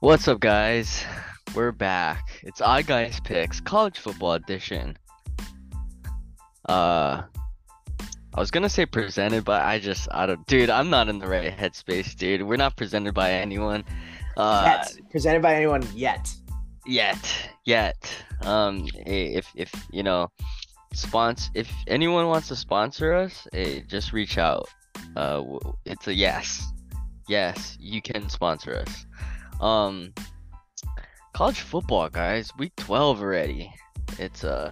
What's up, guys? We're back. It's I Guys Picks College Football Edition. Uh, I was gonna say presented, but I just I don't, dude. I'm not in the right headspace, dude. We're not presented by anyone. Uh, yet. Presented by anyone yet. yet, yet. Um, hey, if if you know, sponsor. If anyone wants to sponsor us, hey, just reach out. Uh, it's a yes, yes. You can sponsor us. Um, college football, guys. Week 12 already. It's uh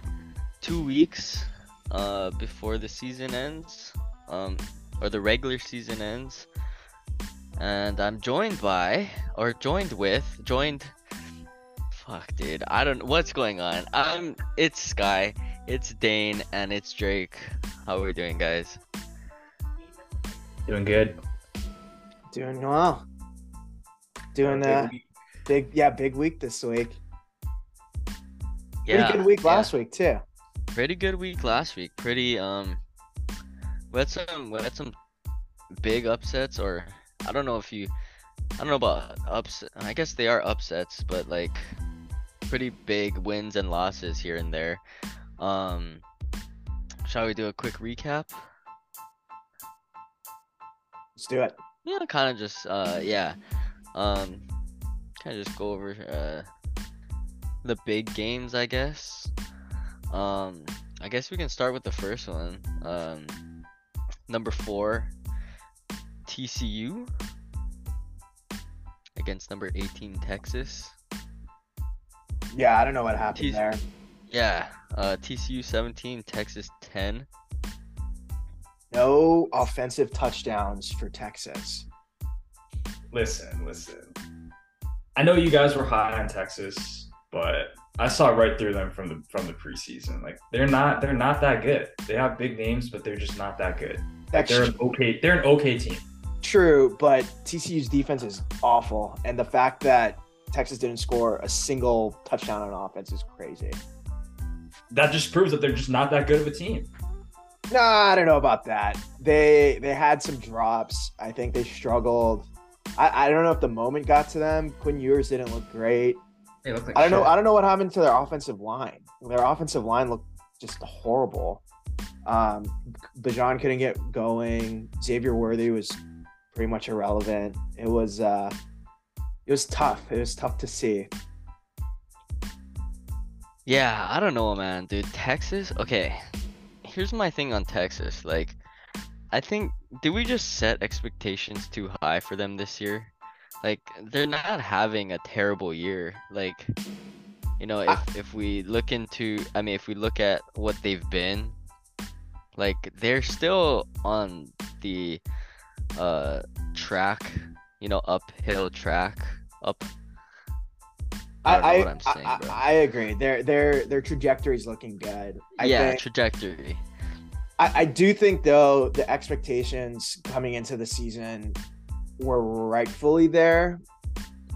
two weeks uh before the season ends. Um, or the regular season ends. And I'm joined by, or joined with, joined. Fuck, dude. I don't. Know. What's going on? I'm. It's Sky. It's Dane, and it's Drake. How are we doing, guys? Doing good. Doing well. Doing Big uh week. big yeah, big week this week. Yeah. Pretty good week yeah. last week too. pretty good week last week. Pretty um we had some we had some big upsets or I don't know if you I don't know about upset I guess they are upsets, but like pretty big wins and losses here and there. Um shall we do a quick recap? Let's do it. Yeah, kind of just uh yeah. Um kind of just go over uh the big games, I guess. Um I guess we can start with the first one. Um number 4 TCU against number 18 Texas. Yeah, I don't know what happened Tease- there. Yeah, uh TCU 17, Texas 10. No offensive touchdowns for Texas. Listen, listen. I know you guys were high on Texas, but I saw right through them from the from the preseason. Like they're not they're not that good. They have big names, but they're just not that good. They're an okay they're an okay team. true, but TCU's defense is awful, and the fact that Texas didn't score a single touchdown on offense is crazy. That just proves that they're just not that good of a team. Nah, I don't know about that. They they had some drops. I think they struggled. I, I don't know if the moment got to them. Quinn Ewers didn't look great. They look like I don't know. I don't know what happened to their offensive line. Their offensive line looked just horrible. Um, Bijan couldn't get going. Xavier Worthy was pretty much irrelevant. It was uh, it was tough. It was tough to see. Yeah, I don't know, man, dude. Texas, okay. Here's my thing on Texas. Like, I think did we just set expectations too high for them this year? Like, they're not having a terrible year. Like, you know, if if we look into, I mean, if we look at what they've been, like they're still on the uh track, you know, uphill track, up. I don't know I what I'm saying, I. I, agree. Their their their trajectory is looking good. I yeah, think, trajectory. I, I do think though the expectations coming into the season were rightfully there.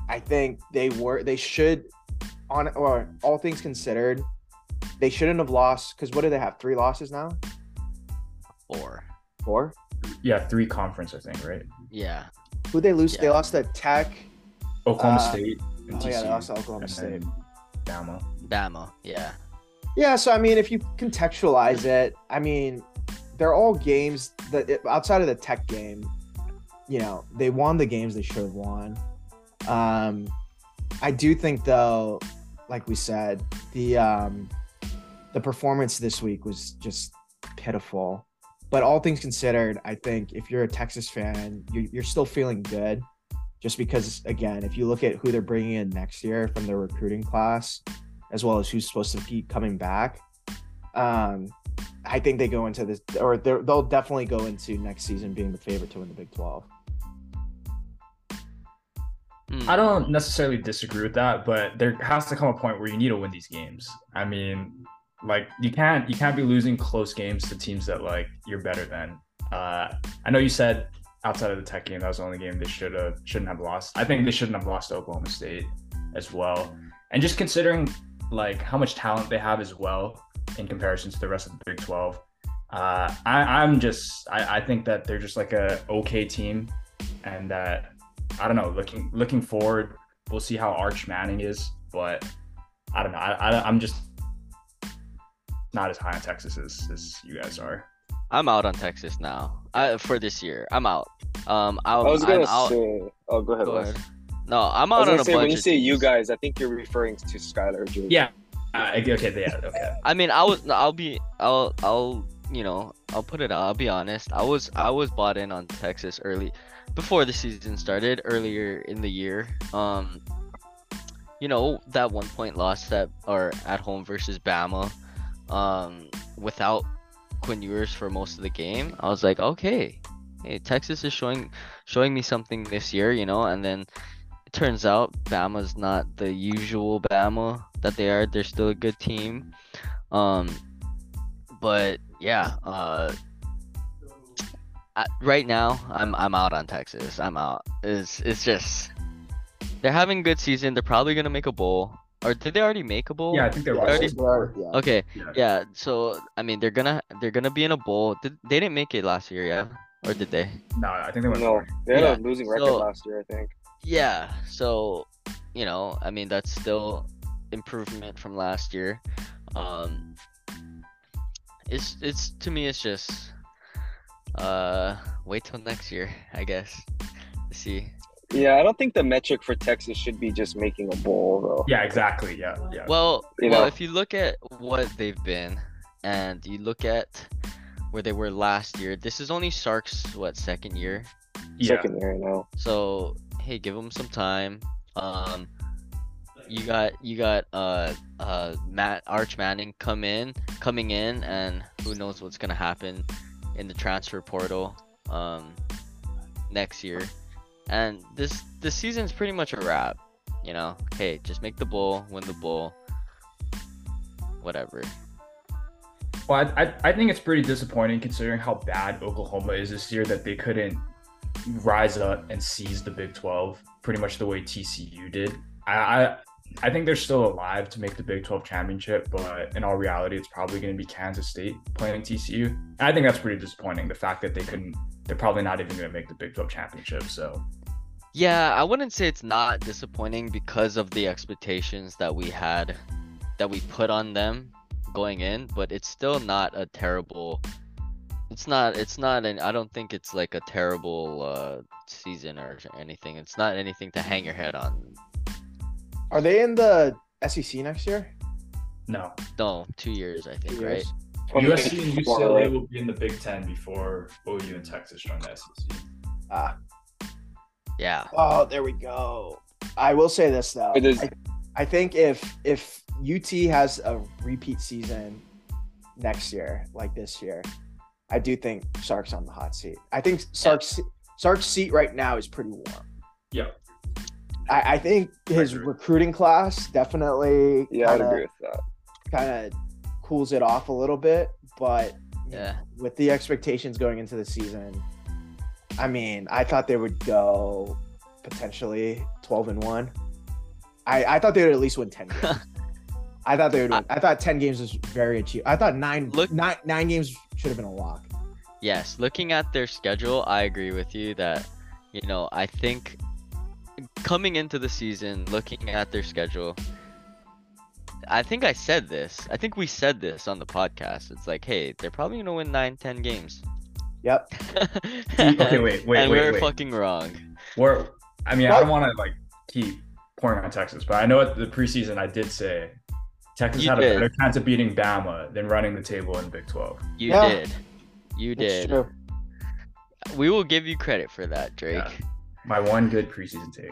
I think they were they should on or all things considered, they shouldn't have lost because what do they have? Three losses now? Four. Four? Yeah, three conference, I think, right? Yeah. Who they lose? They lost to Tech. Oklahoma Uh, State and Oh yeah, they lost to Oklahoma and State. then Bama. Bama. Yeah. Yeah, so I mean, if you contextualize it, I mean, they're all games that outside of the Tech game, you know, they won the games they should have won. Um, I do think though, like we said, the um, the performance this week was just pitiful. But all things considered, I think if you're a Texas fan, you're, you're still feeling good, just because again, if you look at who they're bringing in next year from their recruiting class, as well as who's supposed to be coming back. Um, I think they go into this, or they're- they'll definitely go into next season being the favorite to win the Big 12. Hmm. I don't necessarily disagree with that, but there has to come a point where you need to win these games. I mean, like you can't you can't be losing close games to teams that like you're better than. Uh, I know you said outside of the Tech game that was the only game they should have shouldn't have lost. I think they shouldn't have lost to Oklahoma State as well. And just considering like how much talent they have as well in comparison to the rest of the Big Twelve, uh, I, I'm just I, I think that they're just like a okay team, and that I don't know looking looking forward we'll see how Arch Manning is, but I don't know. I, I I'm just not as high on Texas as, as you guys are. I'm out on Texas now. Uh, for this year, I'm out. Um, I'll, I was gonna I'm out. say. Oh, go ahead. Go Wes. ahead. No, I'm out on gonna a say bunch when you of say you guys, I think you're referring to Skylar. Jordan. Yeah. Uh, okay. Yeah. Okay. I mean, I was. I'll be. I'll. I'll. You know. I'll put it out. I'll be honest. I was. I was bought in on Texas early, before the season started. Earlier in the year. Um. You know that one point loss that or at home versus Bama, um, without Quinn Ewers for most of the game. I was like, okay, hey, Texas is showing showing me something this year. You know, and then turns out Bama's not the usual Bama that they are. They're still a good team. Um, but yeah, uh, I, right now I'm I'm out on Texas. I'm out. It's it's just they're having a good season. They're probably gonna make a bowl. Or did they already make a bowl? Yeah, I think they're Yeah, already- they yeah. Okay. Yeah. Yeah. So I mean, they're gonna they're gonna be in a bowl. Did, they didn't make it last year, yeah? Or did they? No, I think they went. No, they had Yeah, a losing record so- last year. I think. Yeah. So, you know, I mean, that's still improvement from last year. Um, it's it's to me, it's just uh, wait till next year, I guess, to see. Yeah, I don't think the metric for Texas should be just making a bowl though. Yeah. Exactly. Yeah. Yeah. Well, You well, know. if you look at what they've been, and you look at where they were last year, this is only Sark's what second year. yeah. Second year now. So hey, give them some time. Um, you got you got uh uh Matt Arch Manning come in coming in, and who knows what's gonna happen in the transfer portal um next year. And this this season's pretty much a wrap. You know, hey, just make the bowl, win the bowl, whatever. Well, I, I, I think it's pretty disappointing considering how bad Oklahoma is this year that they couldn't rise up and seize the Big 12 pretty much the way TCU did. I, I I think they're still alive to make the Big 12 championship, but in all reality, it's probably going to be Kansas State playing TCU. And I think that's pretty disappointing. The fact that they couldn't, they're probably not even going to make the Big 12 championship. So Yeah, I wouldn't say it's not disappointing because of the expectations that we had that we put on them going in, but it's still not a terrible it's not it's not an I don't think it's like a terrible uh season or anything. It's not anything to hang your head on. Are they in the SEC next year? no, No, 2 years I think, Two right? USC and Well, UCLA will be in the Big 10 before OU and Texas join the SEC. Ah. Yeah. Oh, there we go. I will say this though. It is- I, I think if if UT has a repeat season next year, like this year, I do think Sark's on the hot seat. I think Sark's Sark's seat right now is pretty warm. Yeah. I, I think his agree. recruiting class definitely Yeah, I'd kinda- agree with that. kind of cools it off a little bit, but Yeah. with the expectations going into the season, I mean, I thought they would go potentially 12 and 1. I, I thought they would at least win 10 games. I thought they would win. I thought 10 games was very achievable. I thought nine, Look- nine, nine games should have been a lock. Yes, looking at their schedule, I agree with you that, you know, I think coming into the season, looking at their schedule, I think I said this. I think we said this on the podcast. It's like, hey, they're probably gonna win nine, ten games. Yep. Okay, wait, wait, wait. and wait, we were wait. fucking wrong. We're, I mean, I don't want to like keep pouring on Texas, but I know at the preseason I did say Texas You had did. a better chance of beating Bama than running the table in Big 12. You Yeah. did. You did. true. We will give you credit for that, Drake. Yeah. My one good preseason take.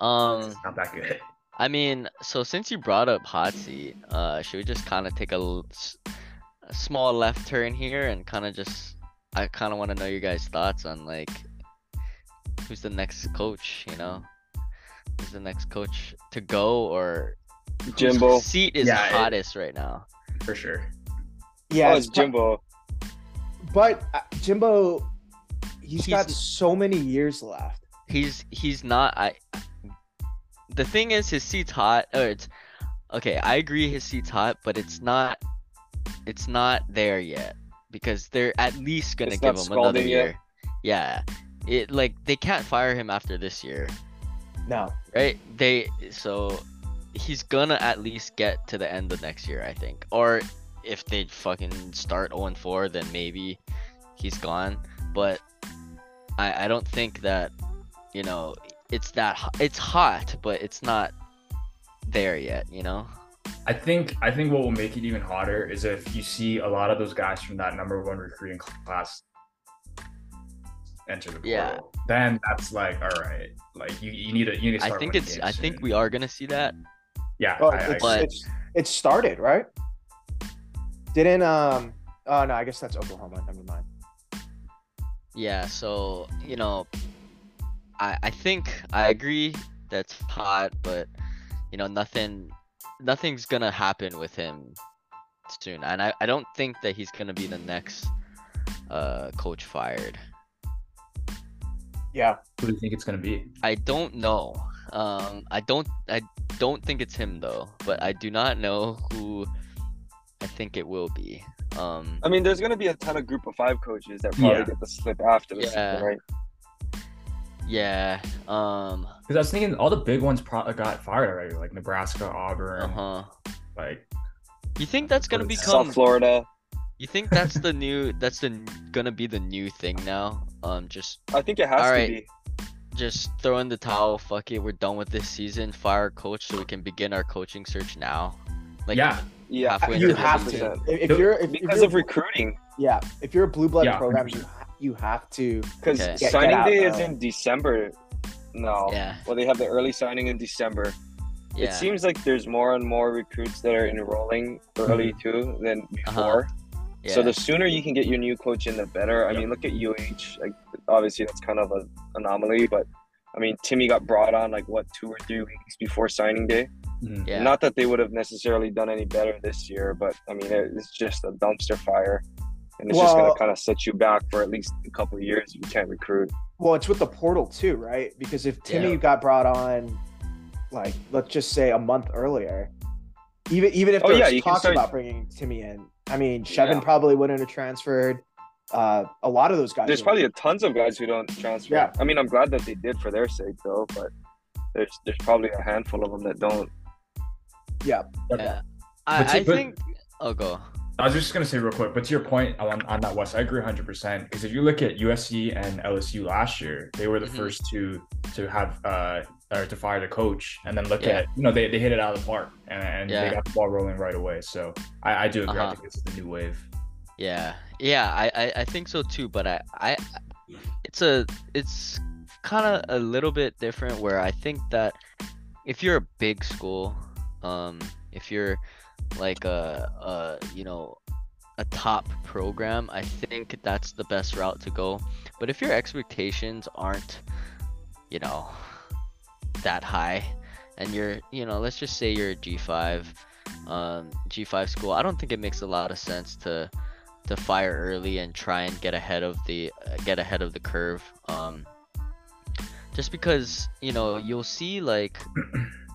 Um, It's not that good. I mean, so since you brought up hot seat, uh, should we just kind of take a, l- s- a small left turn here and kind of just, I kind of want to know your guys' thoughts on like, who's the next coach? You know, who's the next coach to go or whose Jimbo. seat is Yeah, it- hottest right now? For sure. Yeah, oh, it's Jimbo. But uh, Jimbo, he's got so many years left. He's he's not. I. The thing is, his seat's hot. Or it's okay. I agree, his seat's hot, but it's not. It's not there yet because they're at least gonna It's give him another scalding yet? year. Yeah, it like they can't fire him after this year. No. right? They so he's gonna at least get to the end of next year, I think. Or if they fucking start 0 4, then maybe he's gone. But I I don't think that you know it's that ho- it's hot, but it's not there yet. You know? I think I think what will make it even hotter is if you see a lot of those guys from that number one recruiting class enter the portal. Yeah. Then that's like, all right, like you, you need to you need to I think it's games I think we are gonna see that. yeah. Oh, I- I it's, But- it's it's started, right? Didn't um oh no, I guess that's Oklahoma. Never mind. Yeah, so you know, I I think I agree that's hot, but you know nothing nothing's gonna happen with him soon, and I I don't think that he's gonna be the next uh coach fired. Yeah. Who do you think it's gonna be? I don't know. Um, I don't I don't think it's him though, but I do not know who I think it will be. Um, I mean, there's gonna be a ton of group of five coaches that probably Yeah. get the slip after the Yeah. season, right? yeah. Um, Because I was thinking all the big ones pro- got fired already, like Nebraska, Auburn, uh huh. like You think that's gonna South become South Florida. You think that's the new that's the gonna be the new thing now? Um just I think it has All to right. be. just throw in the towel, fuck it, we're done with this season, fire coach so we can begin our coaching search now. Like yeah, Yeah, halfway You have to. If, if you're if, if because you're, of recruiting. yeah, if you're a blue blood Yeah, program, you you have to. Because Okay. Get- get signing out, day is in December. No. Yeah. Well, they have the early signing in December. Yeah. It seems like there's more and more recruits that are enrolling early too than before. yeah. So the sooner you can get your new coach in, the better. I Yep. mean, look at UH. Like, obviously that's kind of an anomaly, but I mean, Timmy got brought on like what two or three weeks before signing day. Mhm. yeah. Not that they would have necessarily done any better this year, but I mean, it- it's just a dumpster fire, and it's just gonna kind of set you back for at least a couple of years. You can't recruit. Well, it's with the portal too, right? Because if Timmy Yeah. got brought on, like let's just say a month earlier, even even if Oh, there's yeah, you can talks start- about bringing Timmy in, I mean, Shevin Yeah. probably wouldn't have transferred. Uh, a lot of those guys. There's probably a tons of guys who don't transfer. Yeah. I mean, I'm glad that they did for their sake, though. But there's there's probably a handful of them that don't. Yeah. yeah. I, But see, I but- think oh go. I was just gonna say real quick, but to your point on, on that West, I agree 100 percent because if you look at USC and LSU last year, they were the Mhm. first to to have uh or to fire the coach, and then look Yeah. at you know they, they hit it out of the park and, and Yeah. they got the ball rolling right away. So I, I do agree. I Uh-huh. think this is the new wave. Yeah. Yeah, I, I, I think so too, but I, I it's a it's kind of a little bit different where I think that if you're a big school, um, if you're like a, a you know a top program, I think that's the best route to go. But if your expectations aren't, you know, that high, and you're you know let's just say you're a G5, um, G5 school, I don't think it makes a lot of sense to to fire early and try and get ahead of the uh, get ahead of the curve um just because you know you'll see like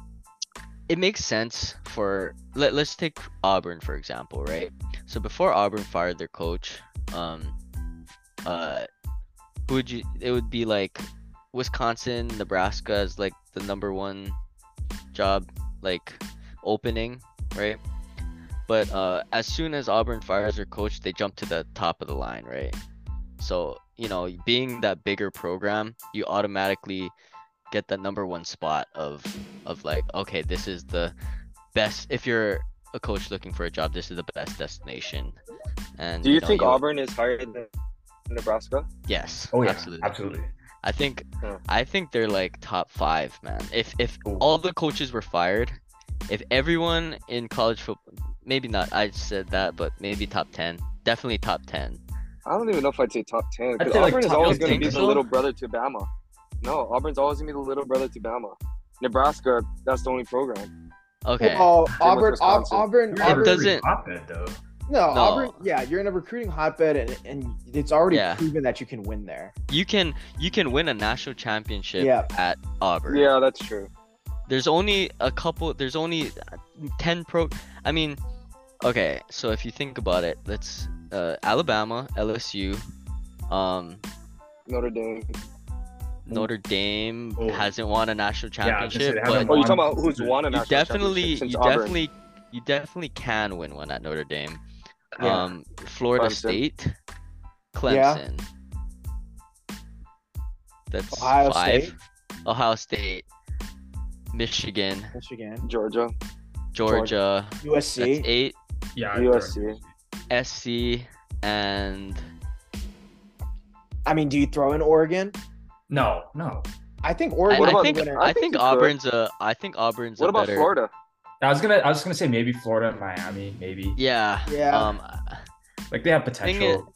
it makes sense for let, let's take auburn for example right so before auburn fired their coach um uh who would you it would be like wisconsin nebraska as like the number one job like opening right but uh, as soon as Auburn fires their coach, they jump to the top of the line, right? So you know, being that bigger program, you automatically get the number one spot of of like, okay, this is the best. If you're a coach looking for a job, this is the best destination. And Do you know, think Auburn is higher than Nebraska? Yes. Oh yeah, absolutely. absolutely. I think Yeah. I think they're like top five, man. If if Ooh. all the coaches were fired, if everyone in college football, maybe not, I said that, but maybe top ten, definitely top ten. I don't even know if I'd say top ten because say, like, Auburn is always going to be think the little brother to Bama. No, Auburn's always going to be the little brother to Bama. Nebraska, that's the only program. Okay. Well, with Auburn, Auburn, It Auburn. doesn't- hotbed, though. No, No. Auburn. Yeah, you're in a recruiting hotbed, and and it's already Yeah. proven that you can win there. You can you can win a national championship Yeah. at Auburn. Yeah, that's true. There's only a couple. There's only uh, ten pro. I mean, okay. So if you think about it, let's uh, Alabama, LSU, um, Notre Dame. Notre Dame Oh. hasn't won a national Yeah, I was gonna say championship, they but Oh, you won. talking about who's won a you national definitely, championship since you Auburn? definitely, you definitely can win one at Notre Dame. Yeah. Um, Florida Clemson. State, Yeah. Clemson. That's Ohio five. State. Ohio State, Michigan, Michigan, Georgia, Georgia. That's USC. eight. Yeah, USC. SC and I mean, do you throw in Oregon? No, no. I think I, Oregon. What I think winner. I I think think you could. Auburn's a I think Auburn's What a about better. Florida? I was gonna I was gonna say maybe Florida and Miami, maybe. Yeah. Yeah. Um. Like they have Thing potential.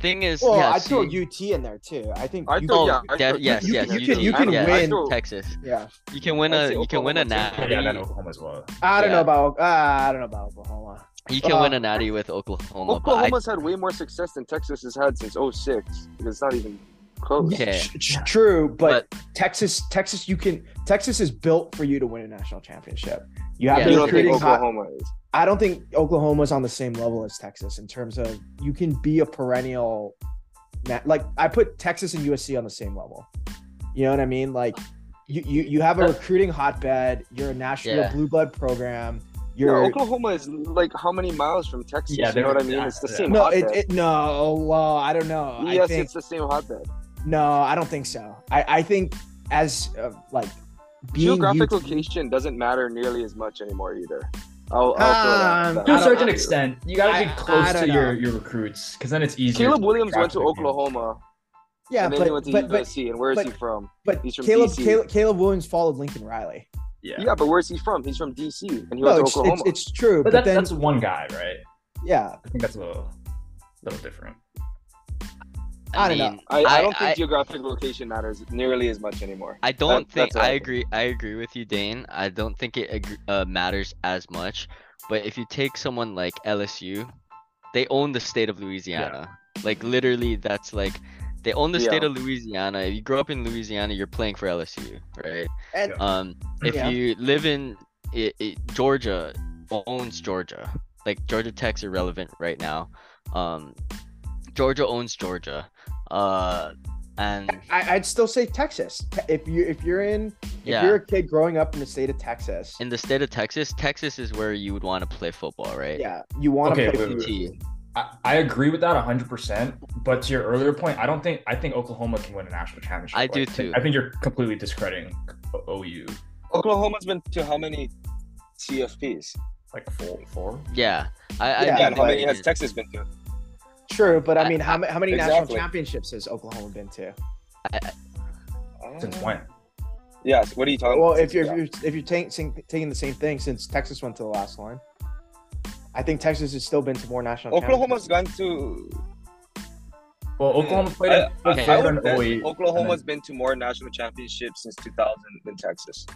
Thing is, Well, yeah. I'd throw see- UT in there too. I think. I you throw- Oh, yeah, I throw- yes, you- yes. you UT, can- you can yeah, win. Texas. yeah. You can win a you can win a Oklahoma too. natty. yeah, then Oklahoma as well. I don't know about. Uh, I don't know about Oklahoma. You can win Uh, a natty with Oklahoma, but I, Oklahoma's had way more success than Texas has had since 06. It's not even close. Okay. Tr- tr- True, but, Texas, Texas, you can. Texas is built for you to win a national championship. You have Yeah. the You don't think recruiting. hot- Oklahoma is? I don't think Oklahoma's on the same level as Texas in terms of you can be a perennial. Like I put Texas and USC on the same level. You know what I mean? Like you you, you have a recruiting hotbed. You're a national Yeah. blue blood program. Yeah, You're Oklahoma is like how many miles from Texas? Yeah, you know what I they're- mean? It's the yeah. same no, it, hotbed. it no. Well, I don't know. I yes, think it's the same hotbed. No. I don't think so. I I think as uh, like being Geographic UT location doesn't matter nearly as much anymore either. I'll, I'll throw that Um. To a certain extent, you gotta be close to your, know. your recruits, because then it's easier. Caleb Williams went to draft the. Oklahoma, yeah, and then but he went to but, but USC. and where is but- he from? but he's from Caleb, DC. Caleb Caleb Williams followed Lincoln Riley. Yeah. Yeah, but where's he from? He's from DC, and he No, went to it's, Oklahoma. it's it's true, But, but, that's, then that's one guy, right? yeah, I think that's a little, little different. I don't know. mean, I, I don't think I, geographic location matters nearly as much anymore. I don't That- think I I agree. I agree with you, Dane. I don't think it uh, matters as much. But if you take someone like LSU, they own the state of Louisiana. Like literally, that's like they own the state of Louisiana. If you grow up in Louisiana, you're playing for LSU, right? and Um, if Yeah. you live in it, it, Georgia, owns Georgia. Like Georgia Tech's irrelevant right now. Um, Georgia owns Georgia. Uh, and I, I'd still say Texas. If you if you're in if yeah. you're a kid growing up in the state of Texas, in the state of Texas, Texas is where you would want to play football, right? yeah, you want to play. wait, for wait, your- T. I, I agree with that 100%. But to your earlier point, I don't think I think Oklahoma can win a national championship. I do too. I think you're completely discrediting O- OU. Oklahoma's been to how many CFPs? Like four, four. Yeah, I, I Yeah, Yeah, do how many has. Texas been to? True, but I I- mean, how, ma- how many Exactly. national championships has Oklahoma been to? Since when? Yes. what are you talking Well, about? if you're if you're, if you're taking taking the same thing since Texas went to the last one, I think Texas has still been to more national. Oklahoma's gone to. Well, Oklahoma hmm. played I, at I, Okay. I four would oh and bet 08. Oklahoma's been to more national championships since 2000 than Texas.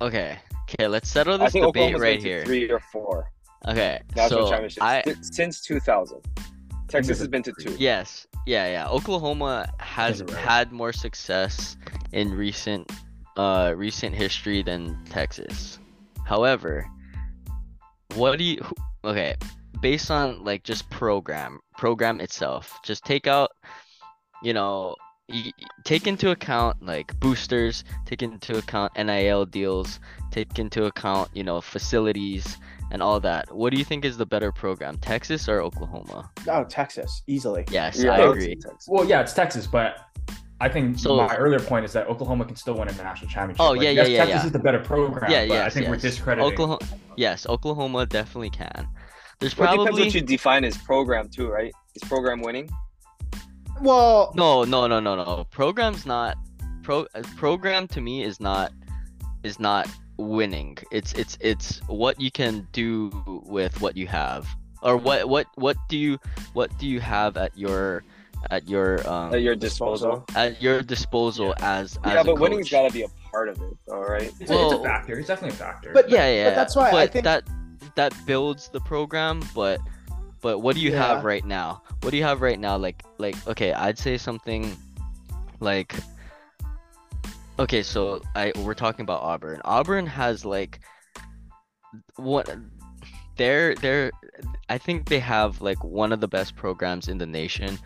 Okay, okay, let's settle this debate Oklahoma's right been to here. three or four Okay, national so championships I si- since 2000. Texas has been to two. yes, yeah, yeah. Oklahoma has had more success in recent uh recent history than Texas. However, what do you okay, based on like just program program itself, just take out you know, y- y- take into account like boosters, take into account NIL deals, take into account, you know, facilities and all that. What do you think is the better program, Texas or Oklahoma? Oh, Texas, easily. Yes, Yeah, I agree. Well, yeah, it's Texas, but I think So- my earlier point is that Oklahoma can still win a national championship. Oh, Like, yeah, yes, yeah, yeah, Texas yeah. is the better program. Yeah, but I yes, think we're discrediting. Oklahoma, yes, Oklahoma definitely can. There's Well, it probably depends what you define as program too, right? Is program winning? Well, no, no, no, no, no. Program's not pro. uh, Program to me is not is not winning. It's it's it's what you can do with what you have, or what what what do you what do you have at your at your um At your disposal. at your disposal as as Yeah, a but winning's coach. got to be a part of it, all right? It's, a, it's a factor. It's definitely a factor. But- yeah, yeah. that's why I but think- that that builds the program. But but what do you Yeah. have right now? What do you have right now? Like like okay, I'd say something like okay. So I we're talking about Auburn. Auburn has like what they're they're I think they have like one of the best programs in the nation.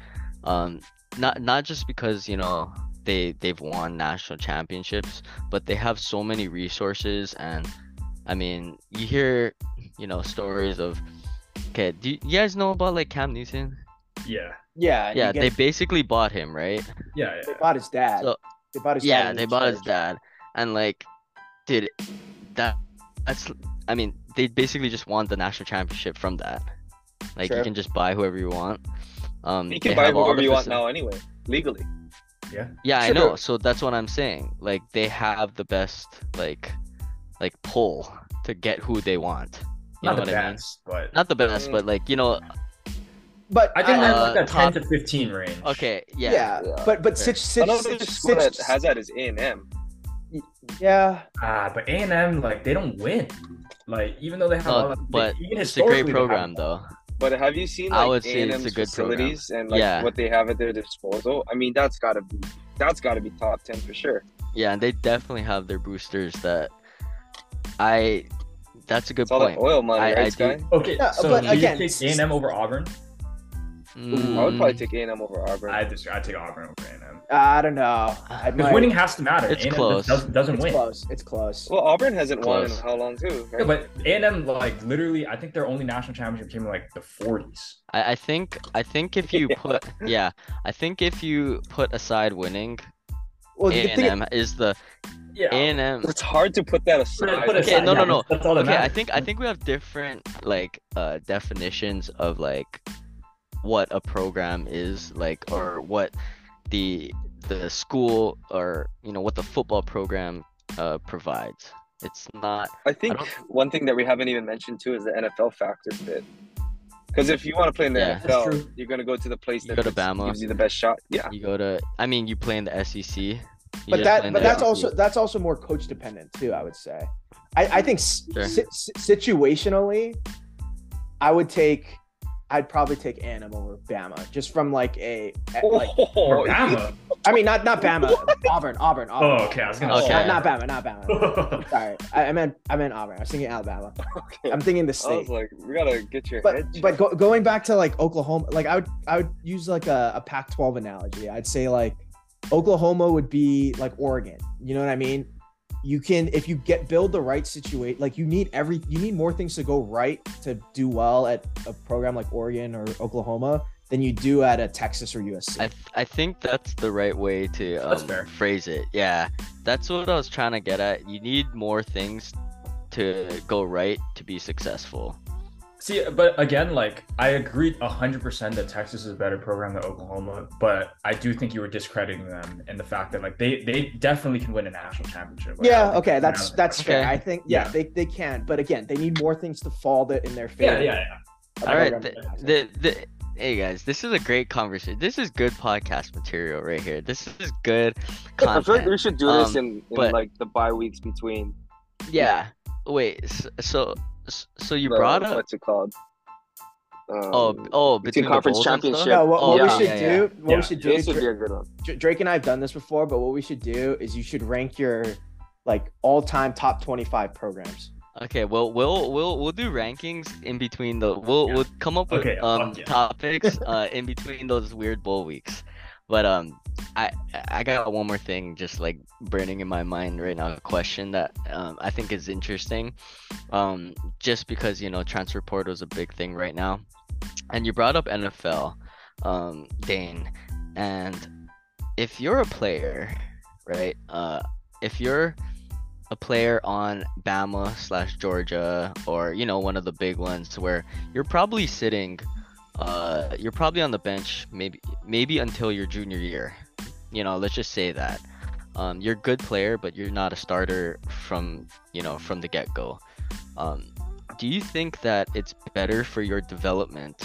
Um, not not just because you know they they've won national championships, but they have so many resources and I mean, you hear, you know, stories of okay, do you, you guys know about like Cam Newton? Yeah. Yeah, Yeah, you they basically bought him, right? Yeah. they bought his dad. So- they bought his yeah, dad. they in bought his dad, and like, dude, that that's I mean, they basically just won the national championship from that. Like, Sure. you can just buy whoever you want. Um, You can buy whoever you want now anyway, legally. Yeah, Yeah, I know. So that's what I'm saying. Like, they have the best like like pull to get who they want. You Not know the what I mean? best, but Not the best, Mm. but like you know. But I think I- they're Uh, like a top- 10 to 15 range. Okay, yeah, yeah. Yeah. but but Fair. Sitch, Sitch, Another Sitch, school that Sitch- has that is A and M. yeah, Ah, but A and M like they don't win. Like even though they have, No, all that, they- but even It's a great historically they program, haven't. though. But have you seen I like would say it's A&M's a good program. facilities and like Yeah. what they have at their disposal? I mean, that's gotta be that's gotta be top ten for sure. Yeah, and they definitely have their boosters that I. That's a good It's all point. that oil money, I- right, I Sky? do- Okay, Yeah, so but do you again, take s- A and M over Auburn? I would probably Mm, take A and M over Auburn. I just I take Auburn over A and M I don't know. I because might- winning has to matter. It's A&M close. Doesn't, doesn't It's win. close. It's close. well, Auburn hasn't won in how long too, Yeah, but A and M like literally, I think their only national championship came in like the 40s. I, I think I think if you Yeah. put yeah, I think if you put aside winning, Well, A&M is the Yeah. A and M. it's hard to put that aside. it- put Okay, aside, no, no, no. That's all that Okay, I think I think we have different like uh definitions of like what a program is like or what the the school or you know what the football program uh provides. It's not I think don't- one thing that we haven't even mentioned too is the NFL factor bit. Because if you want to play in the Yeah. NFL, you're gonna go to the place You that go to Bama. gives you the best shot. Yeah, you go to I mean you play in the SEC. you but that but that's SEC. also that's also more coach dependent too. I would say. I I think Sure. si- si- situationally, I would take. I'd probably take A&M over Bama, just from like a oh, like. Oh, Bama. I mean, not not Bama, Auburn, Auburn, oh, Auburn. Oh, okay. I was gonna Okay. say. Not, not Bama, not Bama. Sorry, I, I meant I meant Auburn. I was thinking Alabama. okay. I'm thinking the state. I state. was like, we gotta get your but head. but go, going back to like Oklahoma, like I would I would use like a, a Pac-12 analogy. I'd say like Oklahoma would be like Oregon. You know what I mean? You can if you get build the right situation, like you need every you need more things to go right to do well at a program like Oregon or Oklahoma than you do at a Texas or USC. I, th- I think that's the right way to um, phrase it. Yeah, that's what I was trying to get at. You need more things to go right to be successful. See, but again, like I agree hundred percent that Texas is a better program than Oklahoma, but I do think you were discrediting them in the fact that like they they definitely can win a national championship. Like, yeah, okay, they're that's gonna- that's fair. Okay. I think yeah, Yeah. they, they can, but again, they need more things to fall that in their favor. yeah, yeah. A All right, program th- like Texas. the, the, hey guys, this is a great conversation. This is good podcast material right here. This is good content. I feel like we should do this Um, in, in but- like the bye weeks between. Yeah. Wait. s- So so you the- brought up what's it called? Um, oh oh between, between conference bowls championship. no, what, Oh, what yeah, we should yeah, do, yeah. what Yeah, we should do, this would be a good one. Drake and I have done this before, but what we should do is you should rank your like all-time top 25 programs. Okay, well, we'll we'll we'll do rankings in between the. We'll Yeah. we'll come up with Okay, um yeah. topics uh in between those weird bowl weeks. But um, I I got one more thing just like burning in my mind right now. A question that um I think is interesting, um just because you know transfer portal is a big thing right now, and you brought up NFL, um Dane, and if you're a player, right? Uh, if you're a player on Bama slash Georgia or you know one of the big ones where you're probably sitting uh you're probably on the bench maybe maybe until your junior year. You know let's just say that. Um you're a good player but you're not a starter from you know from the get-go. Um do you think that it's better for your development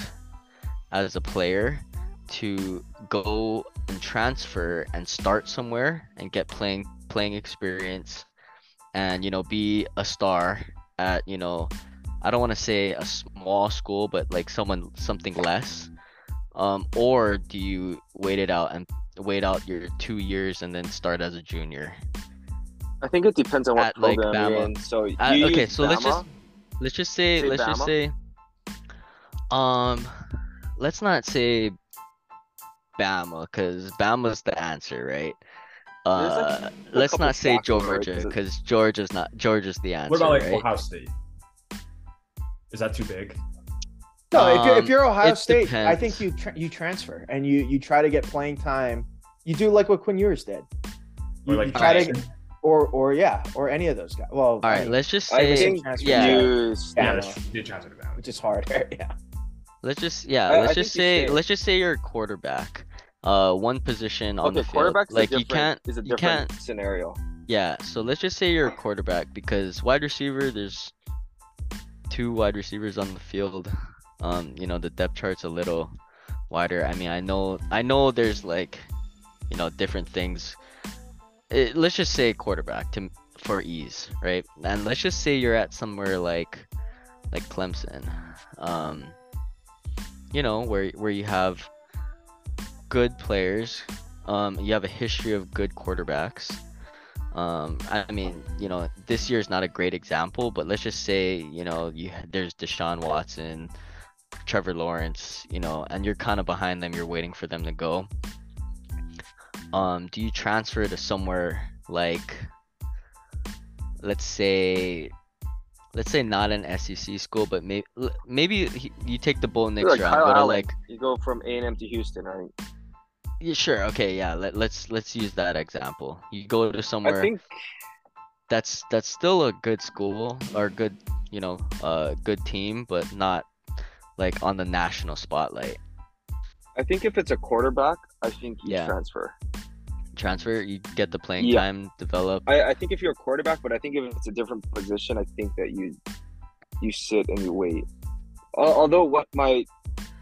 as a player to go and transfer and start somewhere and get playing playing experience and you know be a star at you know I don't want to say a small school but like someone something less um or do you wait it out and wait out your 2 years and then start as a junior I think it depends on what At, like, program you're Bama. in. So you okay, use so let's just- let's just say Say let's just say um let's not say Bama cuz Bama's the answer right Uh, let's not say factors, right? Georgia 'Cause it- because Georgia's not Georgia's the answer. What about like right? Ohio State? Is that too big? No, if you're, if Um, you're Ohio it State, I think you tra- you transfer and you you try to get playing time. You do like what Quinn Ewers did. Or like you try to, Jackson? or or yeah, or any of those guys. Well, All right, let's just I say think yeah. you Yeah, yeah, I that's know. true. You did transfer to Bama. which is harder. yeah. let's just yeah I- I let's think just you say say- let's just say you're a quarterback. Uh, one position on okay, the field. quarterback's Like you can't is a you can't scenario. Yeah, so let's just say you're a quarterback because wide receiver, there's two wide receivers on the field. Um, you know, the depth chart's a little wider. I mean, I know I know there's like, you know, different things. It, let's just say quarterback to for ease, right? And let's just say you're at somewhere like like Clemson. Um, you know, where where you have good players. Um, you have a history of good quarterbacks. Um, I mean, you know, this year is not a great example, but let's just say, you know, you there's Deshaun Watson, Trevor Lawrence, you know, and you're kind of behind them. You're waiting for them to go. Um, do you transfer to somewhere like, let's say, let's say not an SEC school, but maybe maybe you take the Bo Nix like route, Kyle to Allen. like You go from A and M to Houston, right? Yeah, sure, okay, yeah. Let, let's let's use that example. You go to somewhere I think that's that's still a good school or good, you know, uh, good team, but not like on the national spotlight. I think if it's a quarterback, I think you Yeah. transfer. Transfer, you get the playing Yeah. time, develop. I, I think if you're a quarterback, but I think if it's a different position, I think that you you sit and you wait. Although what my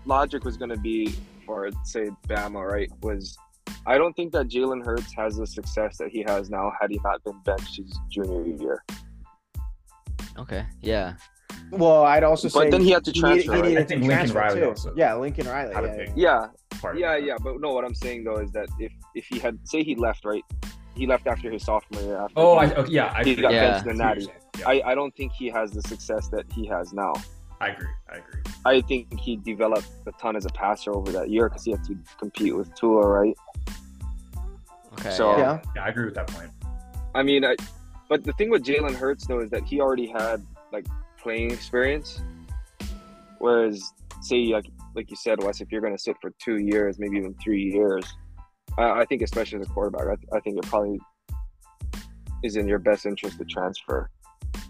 logic was going to be for say Bama, right, was I don't think that Jalen Hurts has the success that he has now had he not been benched his junior year. Okay, yeah, Well, I'd also But say then he had to he transfer, needed- he right? needed I to think Lincoln transfer Riley too. also Yeah, Lincoln Riley. Yeah, yeah. Yeah, yeah, But no, what I'm saying though is that if if he had say he left, right, he left after his sophomore year. After Oh, I, okay, yeah, I he got Yeah. benched in the I see what natty. Yeah, I, I don't think he has the success that he has now. I agree. I agree. I think he developed a ton as a passer over that year because he had to compete with Tua, right? okay, So- yeah. Yeah. Yeah, I agree with that point. I mean, I, but the thing with Jalen Hurts though is that he already had like playing experience, whereas say like like you said, Wes, if you're going to sit for two years, maybe even three years, I, I think especially as a quarterback, I, I think it probably is in your best interest to transfer.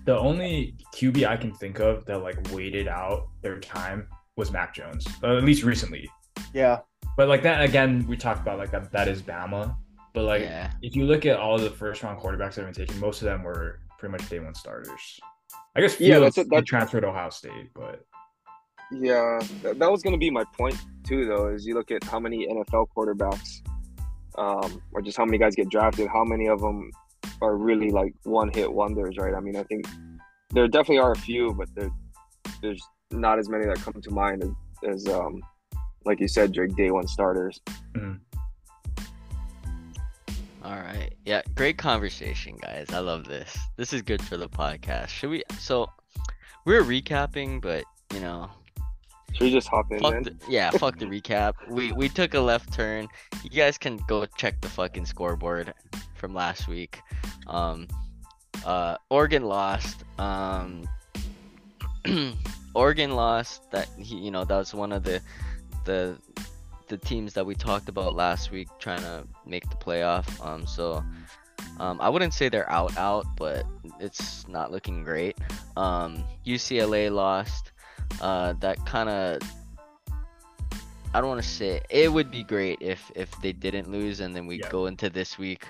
The only QB I can think of that like waited out their time was Mac Jones, at least recently. Yeah. But like that again, we talked about like that, that is Bama. But like yeah. if you look at all the first round quarterbacks that have been taken, most of them were pretty much day one starters. I guess Yeah, Fields that's what- he that- transferred to Ohio State, but Yeah, that, that was going to be my point too, though. Is you look at how many NFL quarterbacks, um, or just how many guys get drafted, how many of them are really like one-hit wonders, right? I mean, I think there definitely are a few, but there, there's not as many that come to mind as, as um, like you said, Drake, day one starters. All right. Yeah, great conversation, guys. I love this. This is good for the podcast. Should we? So, we're recapping, but you know, Should we just hop in fuck then? the, yeah, fuck the recap. We we took a left turn. You guys can go check the fucking scoreboard from last week. Um, uh, Oregon lost. Um, Oregon lost. That he, you know, that was one of the the the teams that we talked about last week trying to make the playoff. Um, so um, I wouldn't say they're out out, but it's not looking great. Um, UCLA lost. Uh, that kind of I don't want to say it would be great if if they didn't lose and then we Yeah. go into this week.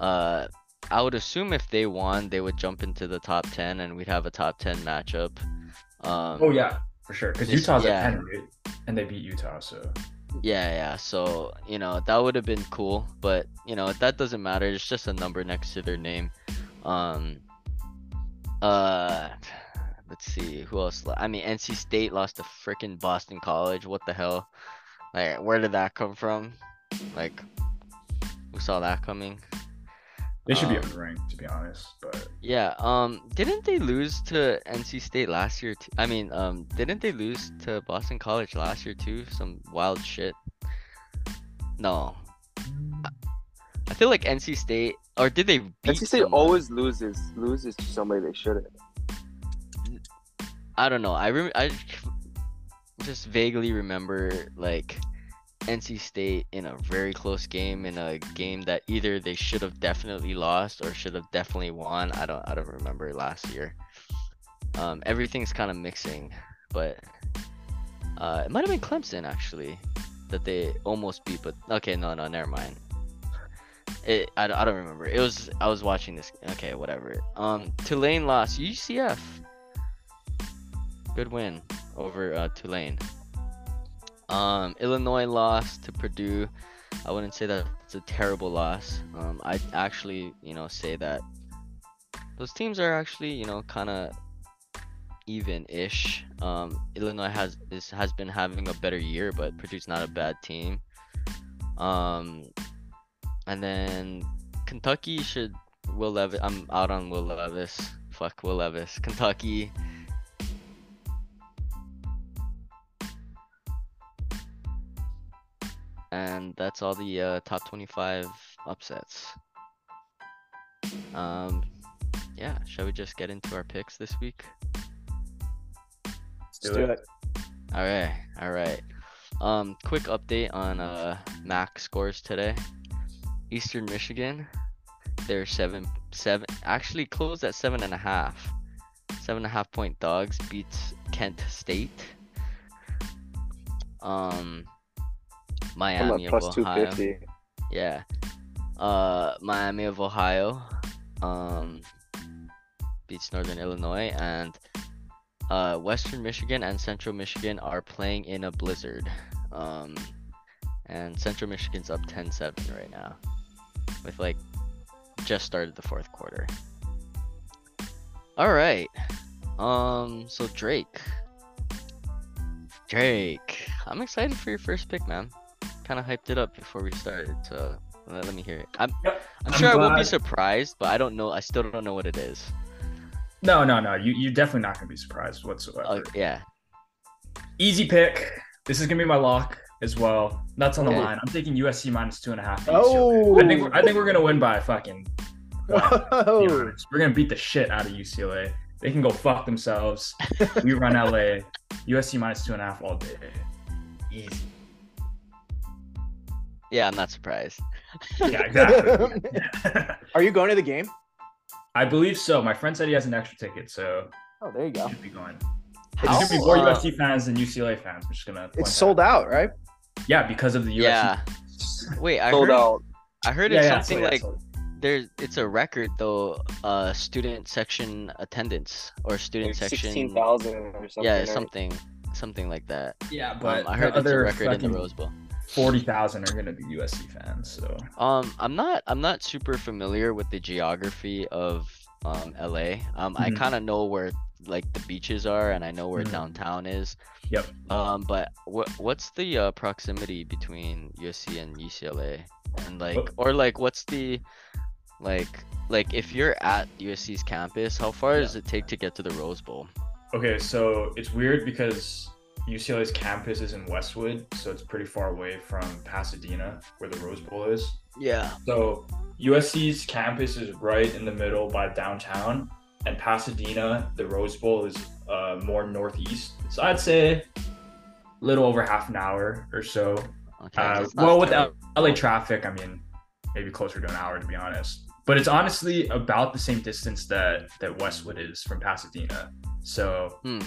Uh, I would assume if they won, they would jump into the top ten and we'd have a top ten matchup. Um, oh yeah, for sure. Because Utah's yeah. at ten, right? And they beat Utah, so Yeah, yeah. So, you know, that would have been cool, but you know, that doesn't matter. It's just a number next to their name. Um uh let's see, who else? I mean, NC State lost to freaking Boston College. What the hell? Like, where did that come from? Like we saw that coming. they should be Um, unranked to be honest. But Yeah, um didn't they lose to NC State last year? Too? I mean, um didn't they lose to Boston College last year too? Some wild shit. No. I I feel like NC State or did they beat NC State someone? always loses loses to somebody they shouldn't. I don't know. I rem- I just vaguely remember like NC State in a very close game in a game that either they should have definitely lost or should have definitely won. I don't I don't remember last year. Um, everything's kind of mixing, but uh, it might have been Clemson actually that they almost beat. But okay, no, no, never mind. It I, I don't remember. It was I was watching this. Okay, whatever. Um, Tulane lost. UCF good win over uh, Tulane. Um, Illinois lost to Purdue. I wouldn't say that it's a terrible loss. Um, I actually, you know, say that those teams are actually, you know, kind of even-ish. Um, Illinois has is, has been having a better year, but Purdue's not a bad team. Um, and then Kentucky should Will Levis. I'm out on Will Levis. Fuck Will Levis. Kentucky. And that's all the uh, top 25 upsets. Um, yeah, shall we just get into our picks this week? Let's Let's do it. All right, all right. Um, quick update on uh MAC scores today. Eastern Michigan, they're seven seven actually closed at seven and a half. Seven and a half point dogs beats Kent State. Um, I'm Miami at of plus Ohio. fifty. Yeah. Uh, Miami of Ohio, um, beats Northern Illinois, and uh, Western Michigan and Central Michigan are playing in a blizzard. Um, and Central Michigan's up 10-7 right now, with like just started the fourth quarter. All right. Um, so Drake. Drake, I'm excited for your first pick, man. Kind of hyped it up before we started, so let, let me hear it. I'm, Yep. I'm I'm sure I won't be surprised, but I don't know. I still don't know what it is. No, no, no. You you're definitely not gonna be surprised whatsoever. Uh, yeah. Easy pick. This is gonna be my lock as well. That's on the Okay. line. I'm taking USC minus two and a half. Oh. I think we're, I think we're gonna win by fucking. one, to be Oh. honest. We're gonna beat the shit out of UCLA. They can go fuck themselves. we run LA. USC minus two and a half all day. Easy. Yeah, I'm not surprised. Yeah, exactly. Are you going to the game? I believe so. My friend said he has an extra ticket, so Oh, there you go. should be going. How, There's gonna be more uh, USC fans than UCLA fans. I'm just gonna. point It's sold out, right? Yeah, because of the USC. Yeah. Wait, I Sold heard. out. I heard it's yeah, something yeah, like there's. It's a record though. Uh, student section attendance or student Like section. sixteen thousand or something. Yeah, right? something, something like that. Yeah, Um, but I heard the it's a other record in the Rose Bowl. Forty thousand are gonna be USC fans. So Um, I'm not. I'm not super familiar with the geography of um LA. Um, I Mhm. kind of know where like the beaches are, and I know where Mhm. downtown is. Yep. Um, but what what's the uh, proximity between USC and UCLA, and like, Look- or like, what's the like like if you're at USC's campus, how far does it take to get to the Rose Bowl? okay, so it's weird because UCLA's campus is in Westwood, so it's pretty far away from Pasadena, where the Rose Bowl is. Yeah. So USC's campus is right in the middle by downtown, and Pasadena, the Rose Bowl is uh, more northeast. So I'd say a little over half an hour or so. Okay. Uh, well, with. L- LA traffic, I mean, maybe closer to an hour to be honest. But it's honestly about the same distance that that Westwood is from Pasadena. So Hmm.